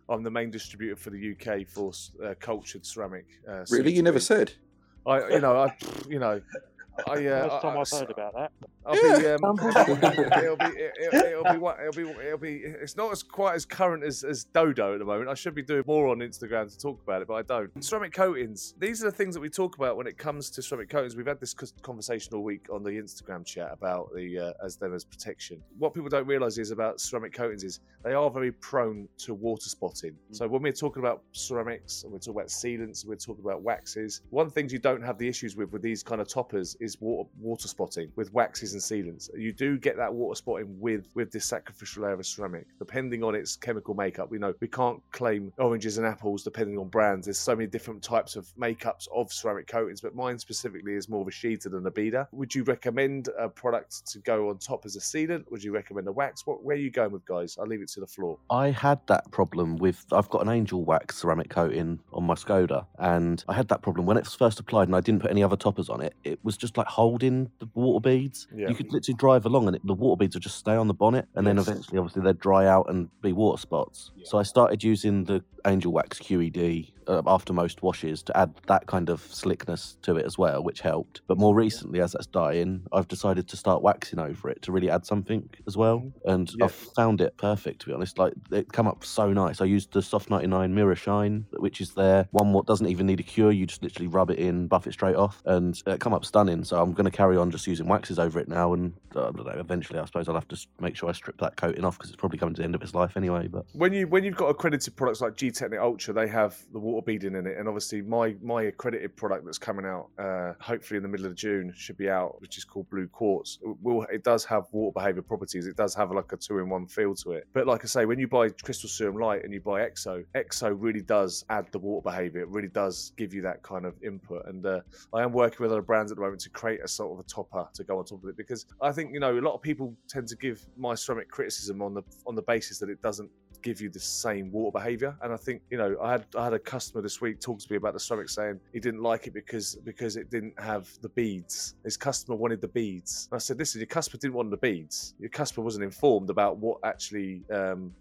I'm the main distributor for the UK for uh, cultured ceramic. Uh, Really, you never said. I, you know, I, you know, I, uh, First time I, I've heard about that. I'll be, um, it'll be, it'll, it'll be, it'll be, it'll be. It's not as quite as current as, as Dodo at the moment. I should be doing more on Instagram to talk about it, but I don't. Ceramic coatings. These are the things that we talk about when it comes to ceramic coatings. We've had this cos- conversation all week on the Instagram chat about the uh, as them as protection. What people don't realise is about ceramic coatings is they are very prone to water spotting. So when we're talking about ceramics and we're talking about sealants, and we're talking about waxes. One things you don't have the issues with with these kind of toppers is water water spotting with waxes and sealants. You do get that water spotting with with this sacrificial layer of ceramic, depending on its chemical makeup. We know we can't claim oranges and apples depending on brands. There's so many different types of makeups of ceramic coatings, but mine specifically is more of a sheeter than a beader. Would you recommend a product to go on top as a sealant? Would you recommend a wax? What where are you going with, guys? I'll leave it to the floor. I had that problem with I've got an angel wax ceramic coating on my Skoda, and I had that problem when it was first applied, and I didn't put any other toppers on it. It was just like holding the water beads. Yeah. You could literally drive along, and it, the water beads would just stay on the bonnet, and then eventually, obviously, they'd dry out and be water spots. Yeah. So I started using the angel wax QED uh, after most washes to add that kind of slickness to it as well, which helped. But more recently, as that's dying, I've decided to start waxing over it to really add something as well, and Yeah. I've found it perfect to be honest. Like it come up so nice. I used the Soft 99 Mirror Shine, which is there one what doesn't even need a cure. You just literally rub it in, buff it straight off, and it come up stunning. So I'm going to carry on just using waxes over it now, and uh, I don't know. Eventually, I suppose I'll have to make sure I strip that coating off because it's probably coming to the end of its life anyway. But when you when you've got accredited products like Gtechniq Ultra, they have the water beading in it, and obviously my my accredited product that's coming out, uh, hopefully in the middle of June, should be out, which is called Blue Quartz. It will it does have water behavior properties. It does have like a two in one feel to it. But like I say, when you buy Crystal Serum Light and you buy Exo, Exo really does add the water behavior. It really does give you that kind of input. And uh, I am working with other brands at the moment to create a sort of a topper to go on top of it because I think you know a lot of people tend to give my ceramic criticism on the on the basis that it doesn't give you the same water behavior. And I think you know I had I had a customer this week talk to me about the ceramic saying he didn't like it because because it didn't have the beads. His customer wanted the beads. And I said, listen, your customer didn't want the beads. Your customer wasn't informed about what actually. Um,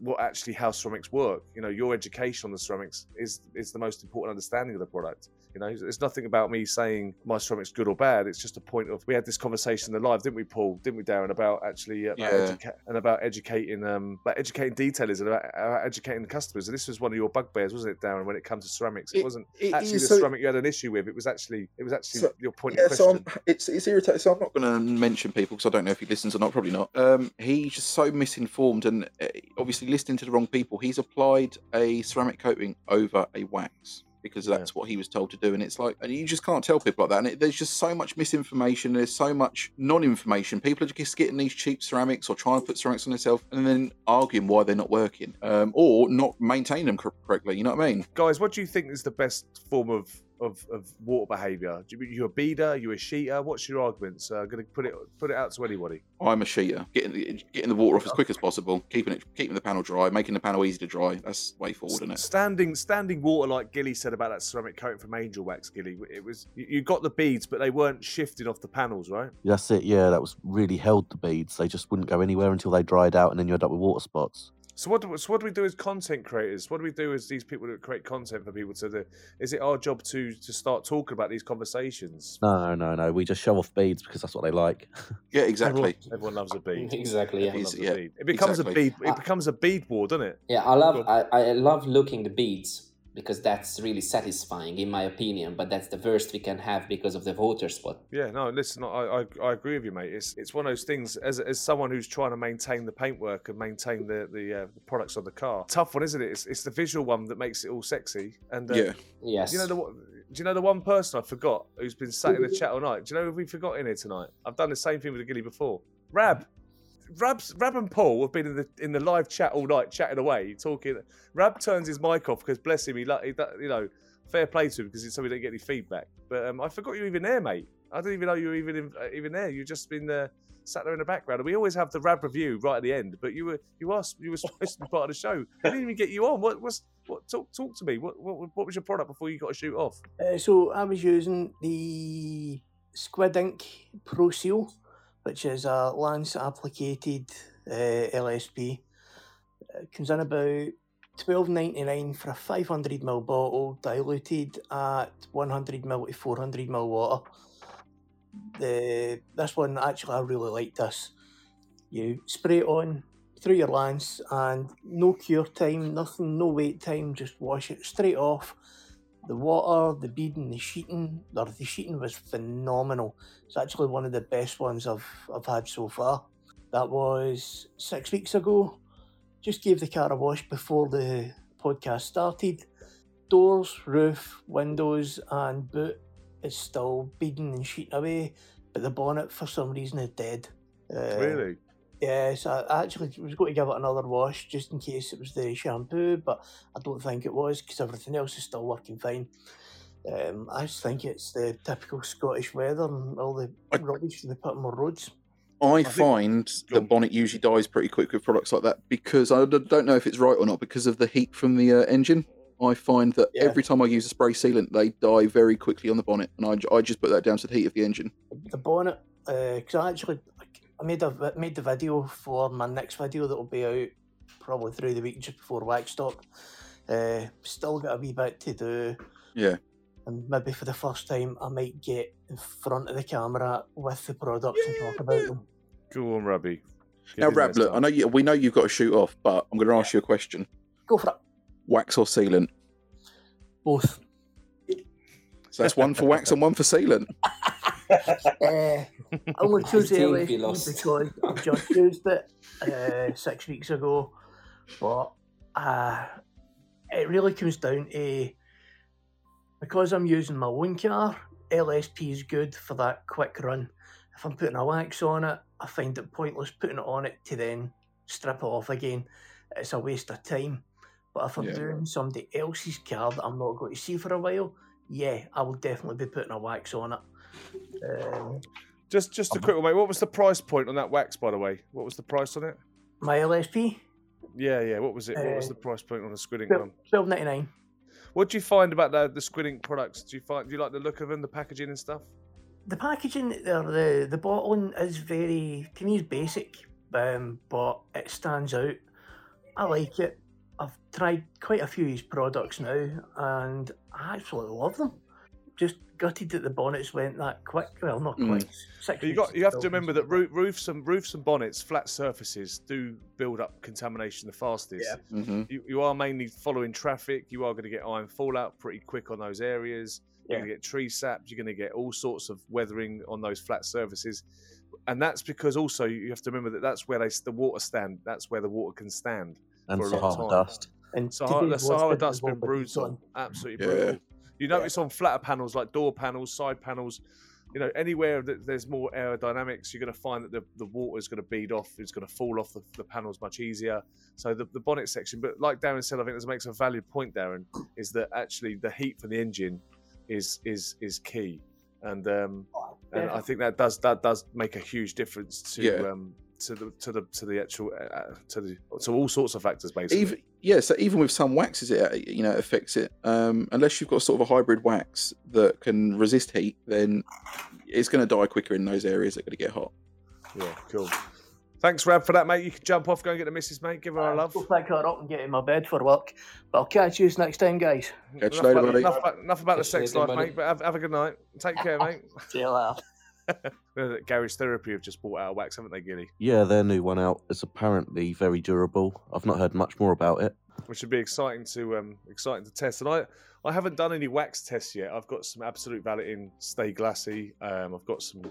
what actually how ceramics work. You know, your education on the ceramics is is the most important understanding of the product. You know, it's nothing about me saying my ceramic's good or bad. It's just a point of we had this conversation in the live, didn't we, Paul? Didn't we, Darren, about actually uh, about Yeah. educa- and about educating um about educating detailers and about, about educating the customers. And this was one of your bugbears, wasn't it, Darren? When it comes to ceramics, it, It- wasn't It actually is the so- ceramic you had an issue with. It was actually it was actually So- your point yeah, of so. I'm, it's it's irritating. So I'm not going to mention people because I don't know if he listens or not. Probably not. Um, he's just so misinformed, and uh, obviously listening to the wrong people. He's applied a ceramic coating over a wax because Yeah. that's what he was told to do, and it's like, and you just can't tell people like that. And it, there's just so much misinformation. There's so much non-information. People are just getting these cheap ceramics or trying to put ceramics on themselves, and then arguing why they're not working, um, or not maintaining them correctly. You know what I mean? Guys, what do you think is the best form of of, of water behaviour? Do you, you a beater? Are you a sheeter? What's your arguments? Uh, going to put it put it out to anybody. I'm a sheeter. Getting the, getting the water off as quick as possible, keeping it keeping the panel dry, making the panel easy to dry. That's way forward, isn't it? Standing standing water, like Gilly said about that ceramic coating from Angel Wax, Gilly. It was you, you got the beads, but they weren't shifted off the panels, right? That's it. Yeah, that was really held the beads. They just wouldn't go anywhere until they dried out, and then you end up with water spots. So what do, so what do we do as content creators? What do we do as these people that create content for people to do? Is it our job to to start talking about these conversations? No, no, no. We just show off beads because that's what they like. Yeah, exactly. Everyone loves a bead. Exactly. Yeah. Everyone Is- loves a yeah, bead. It becomes exactly. a bead. It becomes a bead war, doesn't it? Yeah, I love I, I love looking the beads because that's really satisfying in my opinion. But that's the worst we can have because of the voter spot. Yeah, no, listen, I, I, I agree with you, mate. It's it's one of those things as, as someone who's trying to maintain the paintwork and maintain the the, uh, the products on the car. Tough one, isn't it? It's, it's the visual one that makes it all sexy. And uh, Yeah, Yes. do you know the one- do you know the one person I forgot who's been sat in the chat all night? Do you know who we forgot in here tonight? I've done the same thing with the Gilly before. Rab. Rab's, Rab and Paul have been in the in the live chat all night, chatting away, talking. Rab turns his mic off because bless him, he, he you know, fair play to him because it's so we don't get any feedback. But um, I forgot you were even there, mate. I didn't even know you were even in, uh, even there. You've just been uh, sat there in the background. And we always have the Rab review right at the end, but you were you were you were supposed to be part of the show. I didn't even get you on. What was what? Talk talk to me. What what, what was your product before you got to shoot off? Uh, so I was using the Squid Ink Pro Seal, which is a lance applicated uh, LSP. It comes in about twelve ninety nine for a five hundred ml bottle, diluted at one hundred ml to four hundred ml water. The this one actually I really like this. You spray it on through your lance and no cure time, nothing, no wait time, just wash it straight off the water, the beading, the sheeting, or the sheeting was phenomenal. It's actually one of the best ones I've I've had so far. That was six weeks ago. Just gave the car a wash before the podcast started. Doors, roof, windows, and boot is still beading and sheeting away, but the bonnet for some reason is dead. Uh, Really? Yes, I I actually was going to give it another wash just in case it was the shampoo, but I don't think it was because everything else is still working fine. Um, I just think it's the typical Scottish weather and all the I- rubbish they put on our roads. I, think- find Go the bonnet usually dies pretty quick with products like that because I don't know if it's right or not because of the heat from the uh, engine. I find that Yeah. every time I use a spray sealant, they die very quickly on the bonnet, and I just put that down to the heat of the engine. The bonnet, because I actually I made a made the video for my next video that will be out probably through the week just before Waxstock. Uh, still got a wee bit to do. Yeah. and maybe for the first time I might get in front of the camera with the products and talk about them. Go on, Rabbi. Give Now, him Rab, look. I know you, we know you've got to shoot off, but I'm going to ask you a question: Go for it. wax or sealant? Both. So that's one for wax and one for sealant. Uh, I only think we because I just used it uh, six weeks ago, but uh, it really comes down to because I'm using my own car. LSP is good for that quick run. If I'm putting a wax on it, I find it pointless putting it on it to then strip it off again. It's a waste of time. But if I'm Yeah. doing somebody else's car that I'm not going to see for a while, yeah, I will definitely be putting a wax on it. Um, Just just a quick one, mate. What was the price point on that wax, by the way? What was the price on it? my LSP, Yeah, yeah. What was it? What was Uh, the price point on the Squid Ink one? twelve ninety nine. What do you find about the the Squid Ink products? Do you find do you like the look of them, the packaging and stuff? The packaging or the the bottling is very to me is basic, um, but it stands out. I like it. I've tried quite a few of his products now, and I absolutely love them. Just gutted that the bonnets went that quick. Well, not Mm. quick. Six you got you have to remember that stuff. roo- roofs and roofs and bonnets, flat surfaces do build up contamination the fastest. Yeah. hmm You, you are mainly following traffic. You are going to get iron fallout pretty quick on those areas. You're Yeah. going to get tree saps. You're going to get all sorts of weathering on those flat surfaces, and that's because also you have to remember that that's where they the water stand. That's where the water can stand. and for a long time. dust. And Sahara, the today's Sahara listed dust as been one by brutal, absolutely Yeah. brutal. You notice on flatter panels like door panels, side panels, you know, anywhere that there's more aerodynamics, you're going to find that the, the water is going to bead off, it's going to fall off the, the panels much easier. So the, the bonnet section, but like Darren said, I think this makes a valid point, Darren, is that actually the heat from the engine is is is key, and um, and I think that does that does make a huge difference to Yeah. um, to the to the to the actual uh, to the to all sorts of factors basically. Even yeah, so even with some waxes, it uh, you know affects it. Um, unless you've got sort of a hybrid wax that can resist heat, then it's going to die quicker in those areas that are going to get hot. Yeah, cool. Thanks, Rab, for that, mate. You can jump off, go and get the missus, mate. Give her a love. I'll love. Pick her up and get in my bed for work. But I'll catch you next time, guys. Catch you enough, later, about, buddy. enough, about, enough about the Catch you sex life, buddy. mate. But have, have a good night. Take care, mate. See you later. You know that Garage Therapy have just bought out of wax, haven't they, Gilly? Yeah, their new one out is apparently very durable. I've not heard much more about it. Which would be exciting to um exciting to test. And I I haven't done any wax tests yet. I've got some absolute Valitin Stay Glassy. Um, I've got some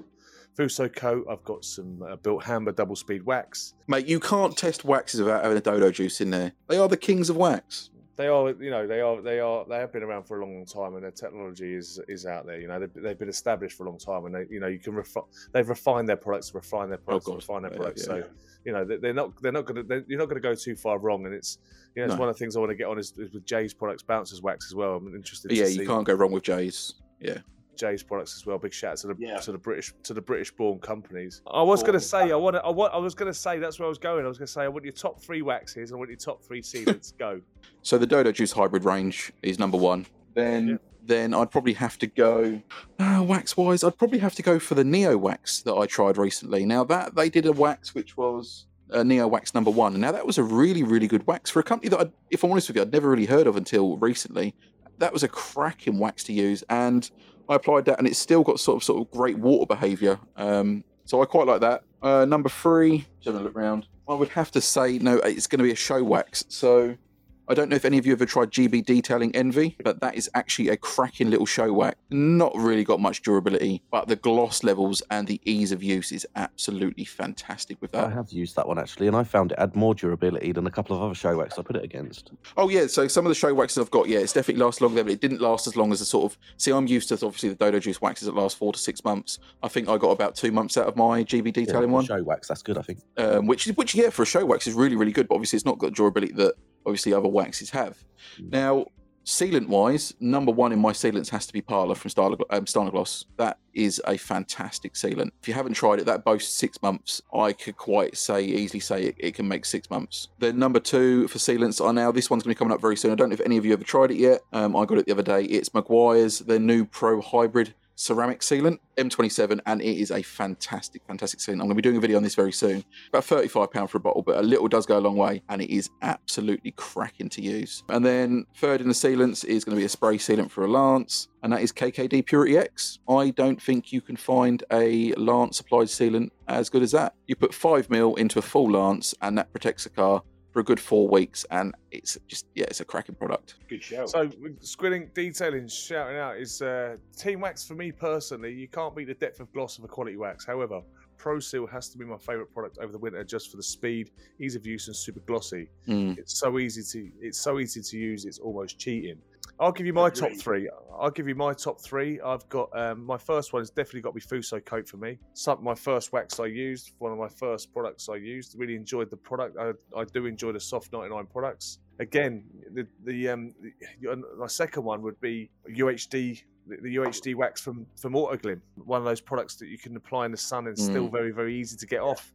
Fusso coat. I've got some uh, Bilt Hamber double speed wax. Mate, you can't test waxes without having a dodo juice in there. They are the kings of wax. They are, you know, they are, they are, they have been around for a long, long time, and their technology is is out there. You know, they've, they've been established for a long time, and they, you know, you can refi- they've refined their products, refine their oh, products, God. refine their products. yeah, so, yeah. you know, they- they're not, they're not going to, you're not going to go too far wrong. And it's, you know, it's No. one of the things I want to get on is, is with Jay's products, Bouncers Wax as well. I'm interested. Yeah, see you can't go wrong with Jay's. Yeah. Jay's products as well. Big shout out to the Yeah. to the British to the British born companies. I was going to say I want I want I was going to say that's where I was going. I was going to say I want your top three waxes. and I want your top three sealants. Go. So the Dodo Juice hybrid range is number one. Then Yeah. then I'd probably have to go uh, wax wise. I'd probably have to go for the Neo Wax that I tried recently. Now that they did a wax which was a Neo Wax number one. Now that was a really really good wax for a company that, I, if I'm honest with you, I'd never really heard of until recently. That was a cracking wax to use, and I applied that, and it's still got sort of sort of great water behaviour. Um, so I quite like that. Uh, number three, just having a look round. I would have to say no. It's going to be a show wax. So I don't know if any of you ever tried GB Detailing Envy, but that is actually a cracking little show wax. Not really got much durability, but the gloss levels and the ease of use is absolutely fantastic with that. I have used that one actually, and I found it had more durability than a couple of other show wax I put it against. Oh yeah, so some of the show waxes I've got, yeah, it's definitely lasted longer, but it didn't last as long as the sort of. See, I'm used to obviously the Dodo Juice waxes that last four to six months. I think I got about two months out of my GB Detailing for one. Show wax, that's good, I think. um, which is which yeah for a show wax is really really good but obviously it's not got durability that obviously other waxes have. Mm. now sealant wise number one in my sealants has to be parlor from Star- um, that is a fantastic sealant. If you haven't tried it that boasts six months. I could quite say easily say it, it can make six months. Then number two for sealants are now this one's going to be coming up very soon. I don't know if any of you ever tried it yet. Um, i got it the other day. It's Meguiar's their new pro hybrid ceramic sealant M27 and it is a fantastic fantastic sealant. I'm going to be doing a video on this very soon. About 35 pound for a bottle but a little does go a long way and it is absolutely cracking to use. And then third in the sealants is going to be a spray sealant for a lance and that is KKD Purity X. I don't think you can find a lance applied sealant as good as that. You put 5 mil into a full lance and that protects the car for a good four weeks and it's just yeah it's a cracking product Good show. So, squinting detailing, shouting out is uh, Team Wax for me personally. You can't beat the depth of gloss of a quality wax. However, Pro Seal has to be my favourite product over the winter just for the speed, ease of use, and super glossy. Mm. It's so easy to it's so easy to use. It's almost cheating. I'll give you my top three. I'll give you my top three. I've got um, my first one has definitely got to be Fusso coat for me. Some my first wax I used, one of my first products I used. Really enjoyed the product. I, I do enjoy the soft 99 products. Again, the the um the, my second one would be UHD the, UHD wax from from Autoglym. One of those products that you can apply in the sun and still Mm. very very easy to get off.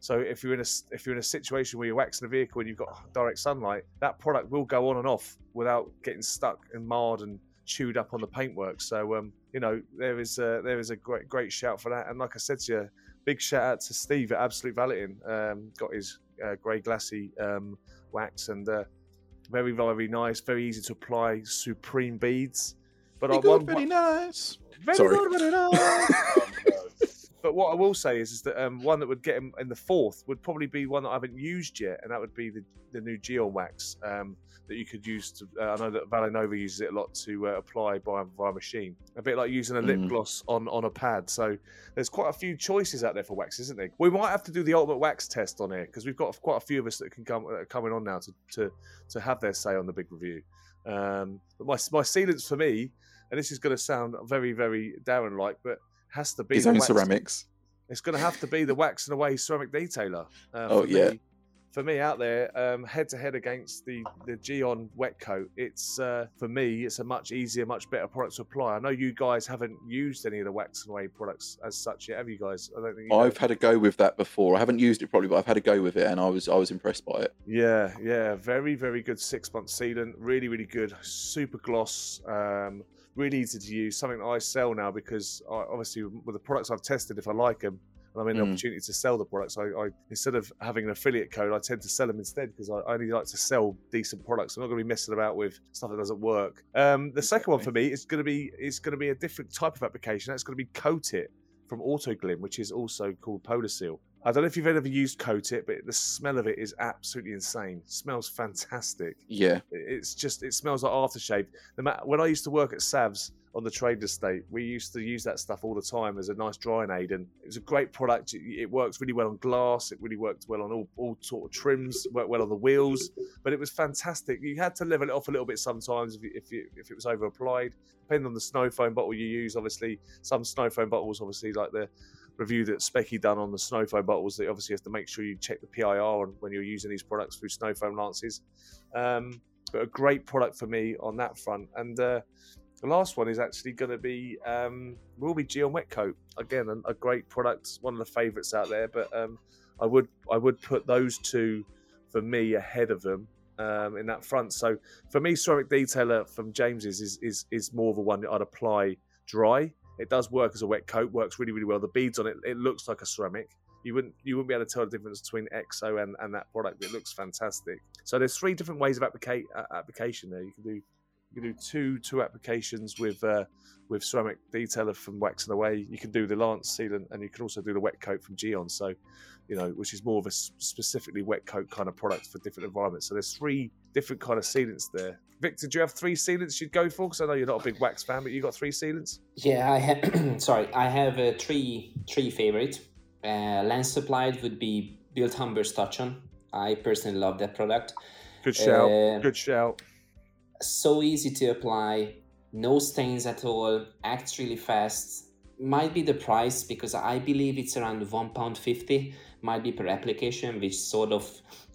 So if you're in a if you're in a situation where you're waxing a vehicle and you've got direct sunlight, that product will go on and off without getting stuck and marred and chewed up on the paintwork. So um, you know there is a, there is a great great shout for that. And like I said to you, big shout out to Steve at Absolute Valitin. Um, got his uh, grey glassy um, wax, and uh, very very nice, very easy to apply. Supreme beads, but I one, very nice. very Sorry. good, very nice. But what I will say is, is that um, one that would get him in the fourth would probably be one that I haven't used yet, and that would be the, the new Gyeon wax um, that you could use to. Uh, I know that Valenova uses it a lot to uh, apply by via machine, a bit like using a lip Mm. gloss on on a pad. So there's quite a few choices out there for wax, isn't there? We might have to do the ultimate wax test on here because we've got quite a few of us that can come that are coming on now to to to have their say on the big review. Um, but my my sealants for me, and this is going to sound very very Darren like, but has to be His own wax- ceramics. it's going to have to be the wax and away ceramic detailer. Uh, Oh, yeah. Me, for me out there, um, head to head against the the Gyeon wet coat, it's uh, for me, it's a much easier, much better product to apply. I know you guys haven't used any of the wax and away products as such yet, have you guys? I don't think I've had a go with that before. I haven't used it probably, but I've had a go with it, and I was I was impressed by it. Yeah, yeah, very, very good six month sealant. Really, really good. Super gloss. Um, really easy to use. Something that I sell now because I, obviously with the products I've tested, if I like them and I'm in the Mm. opportunity to sell the products, I, I instead of having an affiliate code, I tend to sell them instead because I, I only like to sell decent products. I'm not going to be messing about with stuff that doesn't work. Um, the second one for me is going to be is going to be a different type of application. That's going to be Coat It from Autoglym, which is also called Polar Seal. I don't know if you've ever used Coat It, but the smell of it is absolutely insane. smells fantastic. Yeah, It's just it smells like aftershave. No matter when I used to work at Savs on the trade estate, we used to use that stuff all the time as a nice drying aid, and it was a great product. It, works really well on glass. It really worked well on all, all sort of trims. Worked well on the wheels, but it was fantastic. You had to level it off a little bit sometimes if you, if, you, if it was over applied, depending on the snow foam bottle you use. Obviously, some snow foam bottles, obviously like the review that Specky done on the snow foam bottles, that obviously have to make sure you check the PIR on when you're using these products through snow foam lances. Um, but a great product for me on that front. And uh, the last one is actually going to be um, will be Gyeon Wet Coat. Again, a, great product, one of the favourites out there. But um, I would I would put those two for me ahead of them. Um, in that front, so for me, ceramic detailer from James's is, is is more of a one that I'd apply dry. It does work as a wet coat, works really really well. The beads on it, it looks like a ceramic. You wouldn't you wouldn't be able to tell the difference between EXO and, and that product. It looks fantastic. So there's three different ways of applica- application there. You can do you can do two two applications with uh, with ceramic detailer from Wax and Away. You can do the Lance sealant, and you can also do the wet coat from Gyeon. So, you know, which is more of a specifically wet coat kind of product for different environments. So there's three different kind of sealants there. Victor, do you have three sealants you'd go for? Because I know you're not a big wax fan, but you got three sealants. Yeah, I have. sorry, I have uh, three three favorite. Uh, Lens supplied would be Bilt Hamber's Touch On. I personally love that product. Good shout. Uh, Good shout. So easy to apply, no stains at all. Acts really fast. Might be the price because I believe it's around one pound fifty. Might be per application, which sort of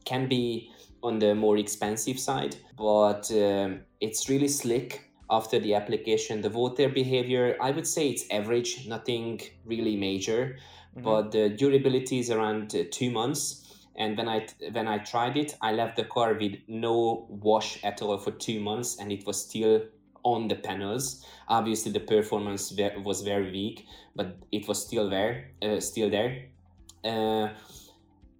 can be on the more expensive side, but um, it's really slick after the application. The water behavior, I would say it's average, nothing really major, Mhm. but the durability is around two months. And when I when I tried it, I left the car with no wash at all for two months, and it was still on the panels. Obviously, the performance was very weak, but it was still there, uh, still there. Uh,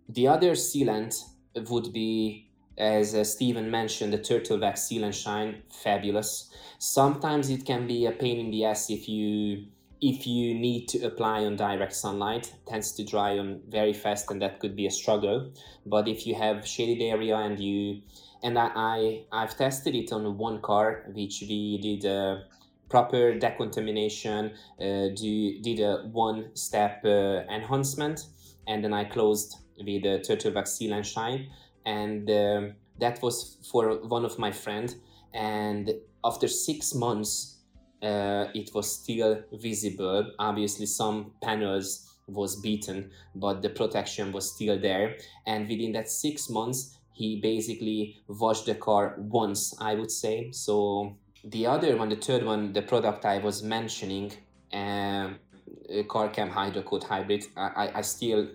the other sealant would be, as uh, Steven mentioned, the turtle wax seal and shine, fabulous. Sometimes it can be a pain in the ass if you if you need to apply on direct sunlight tends to dry on very fast and that could be a struggle. But if you have shaded area and you and I, I i've tested it on one car which we did a proper decontamination uh, do, did a one step uh, enhancement and then i closed with a turtle seal and shine. And um, that was for one of my friend. And after six months uh, it was still visible. Obviously, some panels was beaten, but the protection was still there. And within that six months, he basically washed the car once, I would say. So the other one, the third one, the product I was mentioning, um, CarChem HydroCoat Hybrid, I, I, I still,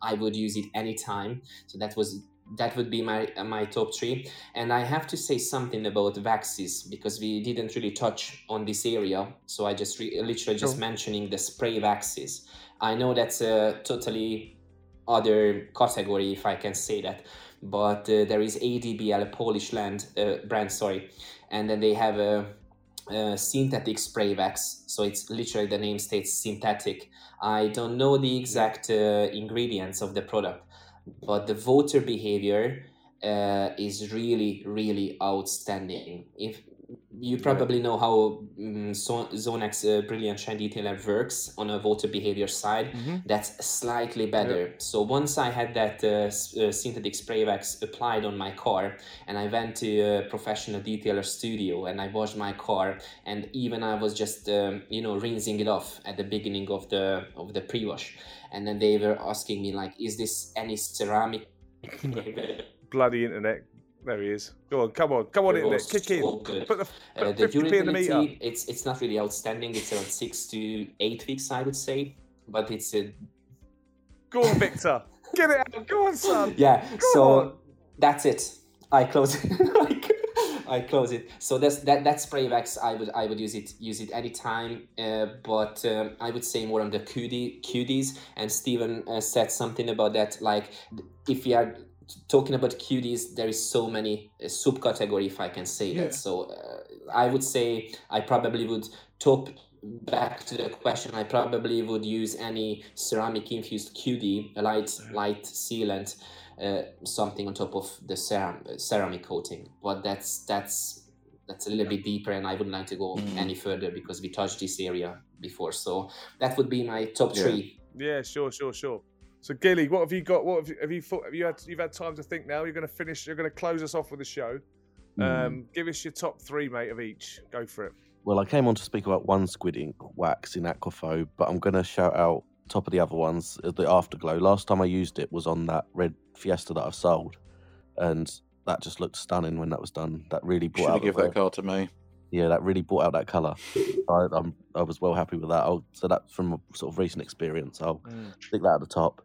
I would use it anytime. So that was that would be my uh, my top three. And i have to say something about waxes because we didn't really touch on this area. So i just re- literally just mentioning the spray waxes i know that's a totally other category if i can say that. But uh, there is ADBL, a Polish land uh, brand, sorry, and then they have a, a synthetic spray wax. So it's literally the name states synthetic. I don't know the exact uh, ingredients of the product, but the voter behavior uh, is really, really outstanding. If you probably know how um, uh, Brilliant Shine Detailer works on a water behavior side. Mm-hmm. That's slightly better. So once I had that uh, uh, synthetic spray wax applied on my car, and I went to a professional detailer studio and I washed my car, and even I was just um, you know rinsing it off at the beginning of the of the pre-wash, and then they were asking me like, is this any ceramic? Bloody internet. There he is. Go on, come on, come on, It internet. was Kick in. so. Put the, Uh, put the 50p in the meter. it's it's not really outstanding. It's around six to eight weeks, I would say, but it's a Go on, Victor. Get it out. Go on, son. yeah. Come so on. that's it. I close it. I close it. So that's that that spray wax. I would I would use it use it anytime. Uh, but um, I would say more on the QD QDs. And Stephen uh, said something about that. Like if you are talking about QDs, there is so many uh, subcategory, if I can say Yeah. that. So uh, I would say I probably would top back to the question. I probably would use any ceramic infused QD, a light light sealant, uh, something on top of the ceram- ceramic coating. But that's that's that's a little bit deeper, and I wouldn't like to go Mm. any further because we touched this area before. So that would be my top Yeah. three. Yeah, sure, sure, sure. So, Gilly, what have you got? What have you, have you thought? Have you had? You've had time to think now. You're going to finish. You're going to close us off with the show. Um, give us your top three, mate, of each. Go for it. Well, I came on to speak about one squid ink wax in Aquaphobe, but I'm going to shout out top of the other ones, uh, the Afterglow. Last time I used it was on that red Fiesta that I've sold, and that just looked stunning when that was done. That really brought Should out have give the- that card to me. yeah, that really brought out that colour. I, I'm, I was well happy with that. I'll, so that's from a sort of recent experience. I'll stick that at the top.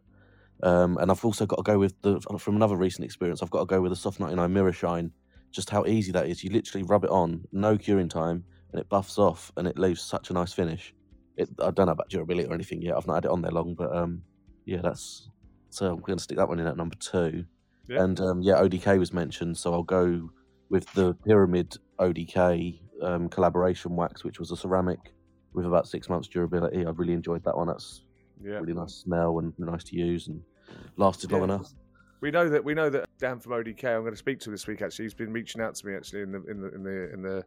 Um, and I've also got to go with the from another recent experience. I've got to go with the Soft 99 Mirror Shine. Just how easy that is. You literally rub it on, no curing time, and it buffs off, and it leaves such a nice finish. It, I don't know about durability or anything yet. I've not had it on there long, but um, yeah, that's so I'm going to stick that one in at number two. Yeah. And um, yeah, ODK was mentioned, so I'll go with the Pyramid ODK um, collaboration wax, which was a ceramic with about six months durability. I really enjoyed that one. That's Yeah. really nice smell and nice to use and lasted long enough. We know that we know that Dan from ODK. I'm going to speak to him this week. Actually, he's been reaching out to me actually in the in the in the in the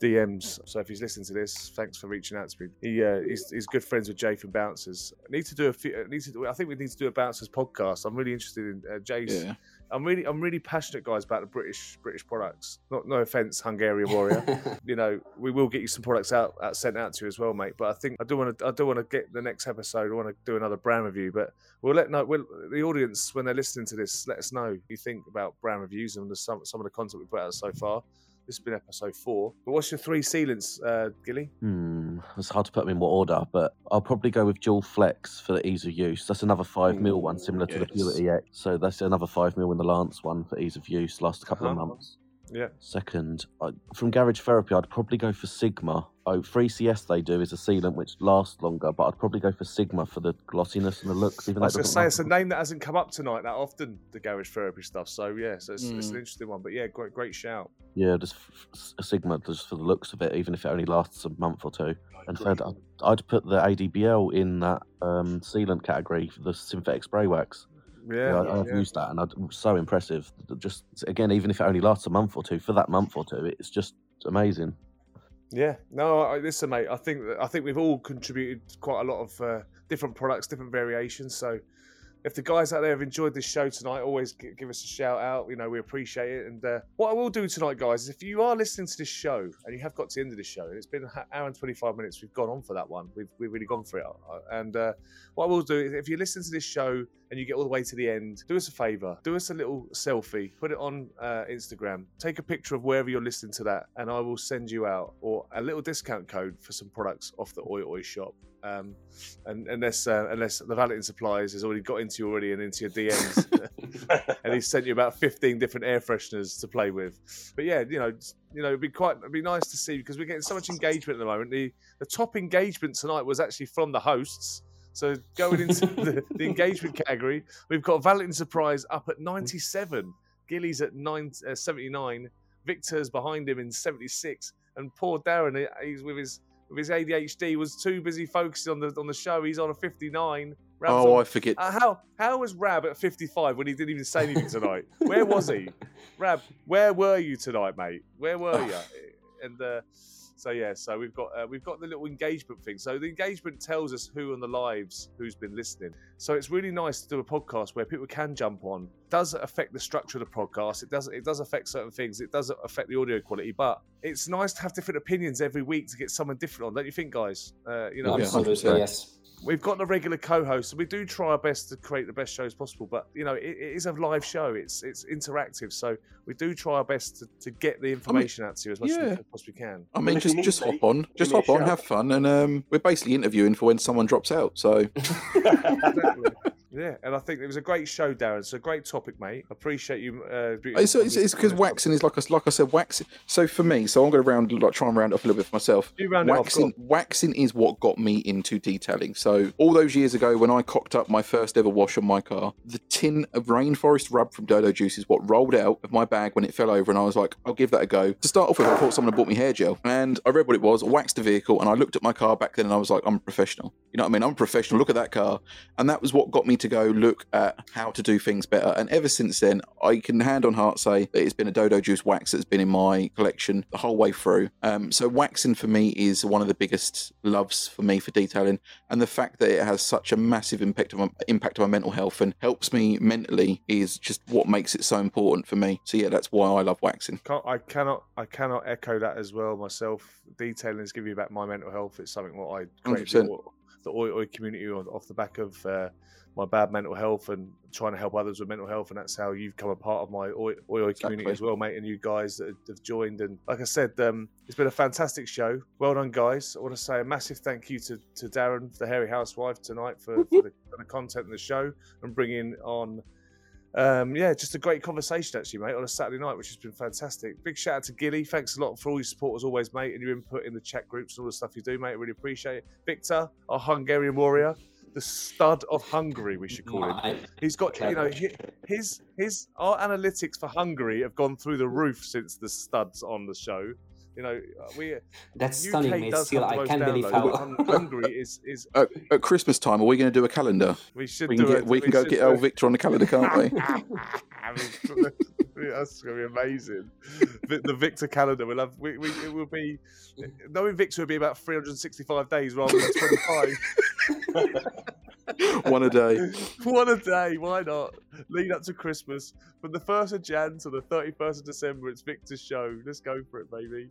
DMs. So if he's listening to this, thanks for reaching out to me. He uh, he's, he's good friends with Jay from Bouncers. I need to do a few. uh, Need to do, I think we need to do a Bouncers podcast. I'm really interested in uh, Jay's. Yeah. I'm really I'm really passionate, guys, about the British British products. Not no offense, Hungarian warrior. you know, we will get you some products out, out sent out to you as well, mate. But I think I do want to I do want to get the next episode. I want to do another brand review, but we'll let know we'll, the audience when they're listening to this. Let us know what you think about brand reviews and the, some some of the content we put out so far. This has been episode four. But what's your three sealants, uh, Gilly? Hmm, it's hard to put them in what order, but I'll probably go with Dual Flex for the ease of use. That's another five mil one, similar to the yes. Purity X. So that's another five mil in the Lance one for ease of use. Last a couple Uh-huh. of months. Yeah. Second, I, from Garage Therapy, I'd probably go for Sigma. Oh, 3CS they do is a sealant which lasts longer, but I'd probably go for Sigma for the glossiness and the looks. Even I was going to say it's a name that hasn't come up tonight that often. The garage therapy stuff. So yeah, so it's, it's an Mm. interesting one. But yeah, great great shout. Yeah, just f- f- a Sigma just for the looks of it, even if it only lasts a month or two. And third, I'd, I'd put the ADBL in that um, sealant category for the synthetic spray wax. Yeah, I, I've yeah. used that, and was so impressive. Just again, even if it only lasts a month or two, for that month or two, it's just amazing. Yeah, no, I, listen, mate. I think I think we've all contributed quite a lot of uh, different products, different variations. So, if the guys out there have enjoyed this show tonight, always give us a shout out. You know, we appreciate it. And uh, what I will do tonight, guys, is if you are listening to this show and you have got to the end of this show, and it's been an hour and twenty five minutes, we've gone on for that one. We've we've really gone for it. Uh, And uh, what I will do is, if you listen to this show and you get all the way to the end, do us a favor, do us a little selfie, put it on uh, Instagram, take a picture of wherever you're listening to that, and I will send you out or a little discount code for some products off the Oi Oi shop. Um, and unless uh, unless the Valetin Supplies has already got into you already and into your DMs, and he's sent you about 15 different air fresheners to play with. But yeah, you know, you know, it'd be quite, it'd be nice to see because we're getting so much engagement at the moment. The the top engagement tonight was actually from the hosts. So going into the, the engagement category, we've got Valentine Surprise up at 97, Gilly's at nine, uh, 79, Victor's behind him in 76, and poor Darren, he's with his with his ADHD, was too busy focusing on the on the show. He's on a 59. Rab's oh, on- I forget. uh, how how was Rab at 55 when he didn't even say anything tonight? Where was he? Rab, where were you tonight, mate? Where were you? And uh, so yeah, so we've got uh, we've got the little engagement thing. So the engagement tells us who on the lives who's been listening. So it's really nice to do a podcast where people can jump on. It does affect the structure of the podcast. It does it does affect certain things. It does affect the audio quality, but it's nice to have different opinions every week to get someone different on. Don't you think, guys? Uh, you know, Yeah, Absolutely, 100%. yes. We've got the regular co-hosts, so we do try our best to create the best shows possible. But you know, it, it is a live show; it's it's interactive, so we do try our best to, to get the information out to you as much as we possibly can. I mean, if you just need just hop on, just give me a hop on, have fun, and um, we're basically interviewing for when someone drops out. So Exactly. yeah, and I think it was a great show, Darren. It's a great topic, mate. Appreciate you. Uh, it's it's it's because waxing is like I like I said, waxing. So for me, so I'm going to round like try and round up a little bit for myself. You round it off, waxing is what got me into detailing. So all those years ago, when I cocked up my first ever wash on my car, the tin of rainforest rub from Dodo Juice is what rolled out of my bag when it fell over, and I was like, I'll give that a go. To start off with, I thought someone had bought me hair gel, and I read what it was. I waxed the vehicle, and I looked at my car back then, and I was like, I'm professional. You know what I mean? I'm professional. Look at that car, and that was what got me to go look at how to do things better. And ever since then, I can hand on heart say that it's been a Dodo Juice wax that's been in my collection the whole way through. Um, so waxing for me is one of the biggest loves for me for detailing, and the fact that it has such a massive impact on my, impact on my mental health and helps me mentally is just what makes it so important for me. So yeah, that's why I love waxing. Can't, I cannot I cannot echo that as well myself. Detailing is giving me back my mental health. It's something what I created 100%. the, oi community off the back of uh, my bad mental health and trying to help others with mental health, and that's how you've come a part of my oi, oi, oi community Exactly. as well, mate. And you guys that have joined, and like I said, um, it's been a fantastic show. Well done, guys. I want to say a massive thank you to, to Darren, the hairy housewife, tonight for, for, the, for the content of the show and bringing on um, yeah, just a great conversation actually, mate, on a Saturday night, which has been fantastic. Big shout out to Gilly. Thanks a lot for all your support as always, mate, and your input in the chat groups and all the stuff you do, mate. I really appreciate it. Victor, our Hungarian warrior, the stud of Hungary, we should call him. He's got, you know, his his our analytics for Hungary have gone through the roof since the studs on the show. You know, uh, we uh, That's UK stunning, mate. Still, I can't believe how. but Hun- Hungary is is At, at Christmas time, are we going to do a calendar? we should We can do get it. we can go get do El. Victor on the calendar, can't we? That's gonna be amazing. The, the Victor calendar will have. We, we, it will be. Knowing Victor will be about 365 days rather than 25. One a day. One a day. Why not? Lead up to Christmas from the first of Jan to the 31st of December. It's Victor's show. Let's go for it, baby.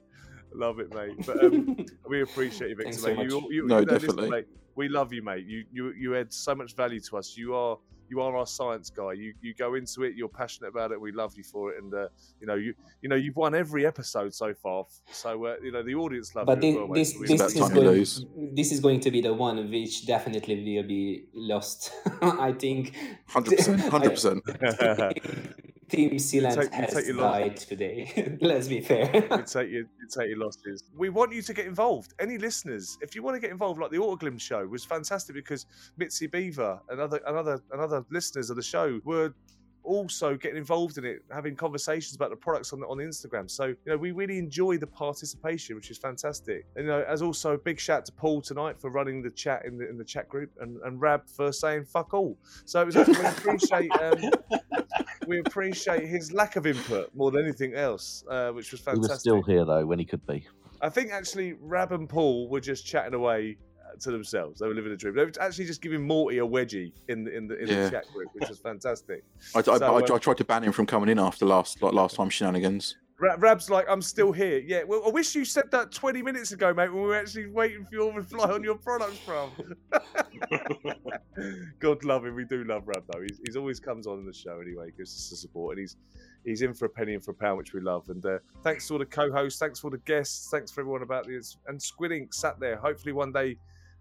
Love it, mate. But um, we appreciate you, Victor. Thanks so mate. You, much. you, No, you know, listen, definitely. mate, we love you, mate. You, you, you add so much value to us. You are, you are our science guy. You, you go into it. You're passionate about it. We love you for it. And uh, you know, you, you know, you've won every episode so far. So uh, you know, the audience love But you thi- well, mate. this, this, is going, this is going to be the one which definitely will be lost. I think. Hundred percent. Hundred percent. Team Sealant take- has take died today. Let's be fair. you take your you take your losses. We want you to get involved. Any listeners, if you want to get involved, like the Autoglym show was fantastic because Mitzi Beaver and other another another listeners of the show were also getting involved in it, having conversations about the products on the, on Instagram. So you know, we really enjoy the participation, which is fantastic. And you know, as also a big shout to Paul tonight for running the chat in the in the chat group, and and Rab for saying fuck all. So it was we appreciate. Um, we appreciate his lack of input more than anything else, uh, which was fantastic. He fantastic. was still here though when he could be. I think actually Rab and Paul were just chatting away uh, to themselves. They were living a dream. They were actually just giving Morty a wedgie in the in the in Yeah. the chat group, which was fantastic. I, I, So, I, um, I tried to ban him from coming in after last like last time shenanigans. Ra- Rab's like, I'm still here. Yeah, well, I wish you said that 20 minutes ago, mate, when we were actually waiting for your reply on your products from. God love him. We do love Rab, though. He's, he's always comes on the show anyway, gives us the support, and he's he's in for a penny and for a pound, which we love. And uh, thanks to all the co-hosts, thanks for all the guests, thanks for everyone about this. And Squid Ink sat there. Hopefully, one day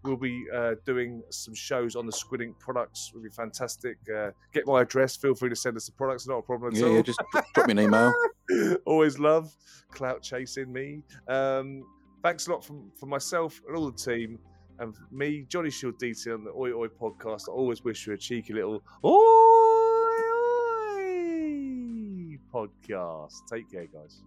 we'll be uh, doing some shows on the Squid Ink products. It'll be fantastic. Uh, get my address. Feel free to send us the products. Not a problem at Yeah, all. yeah, just drop me an email. Always love clout chasing me. Um, thanks a lot from, from myself and all the team. And me, Johnny Shield Detail on the Oi Oi podcast, I always wish you a cheeky little Oi Oi podcast. Take care, guys.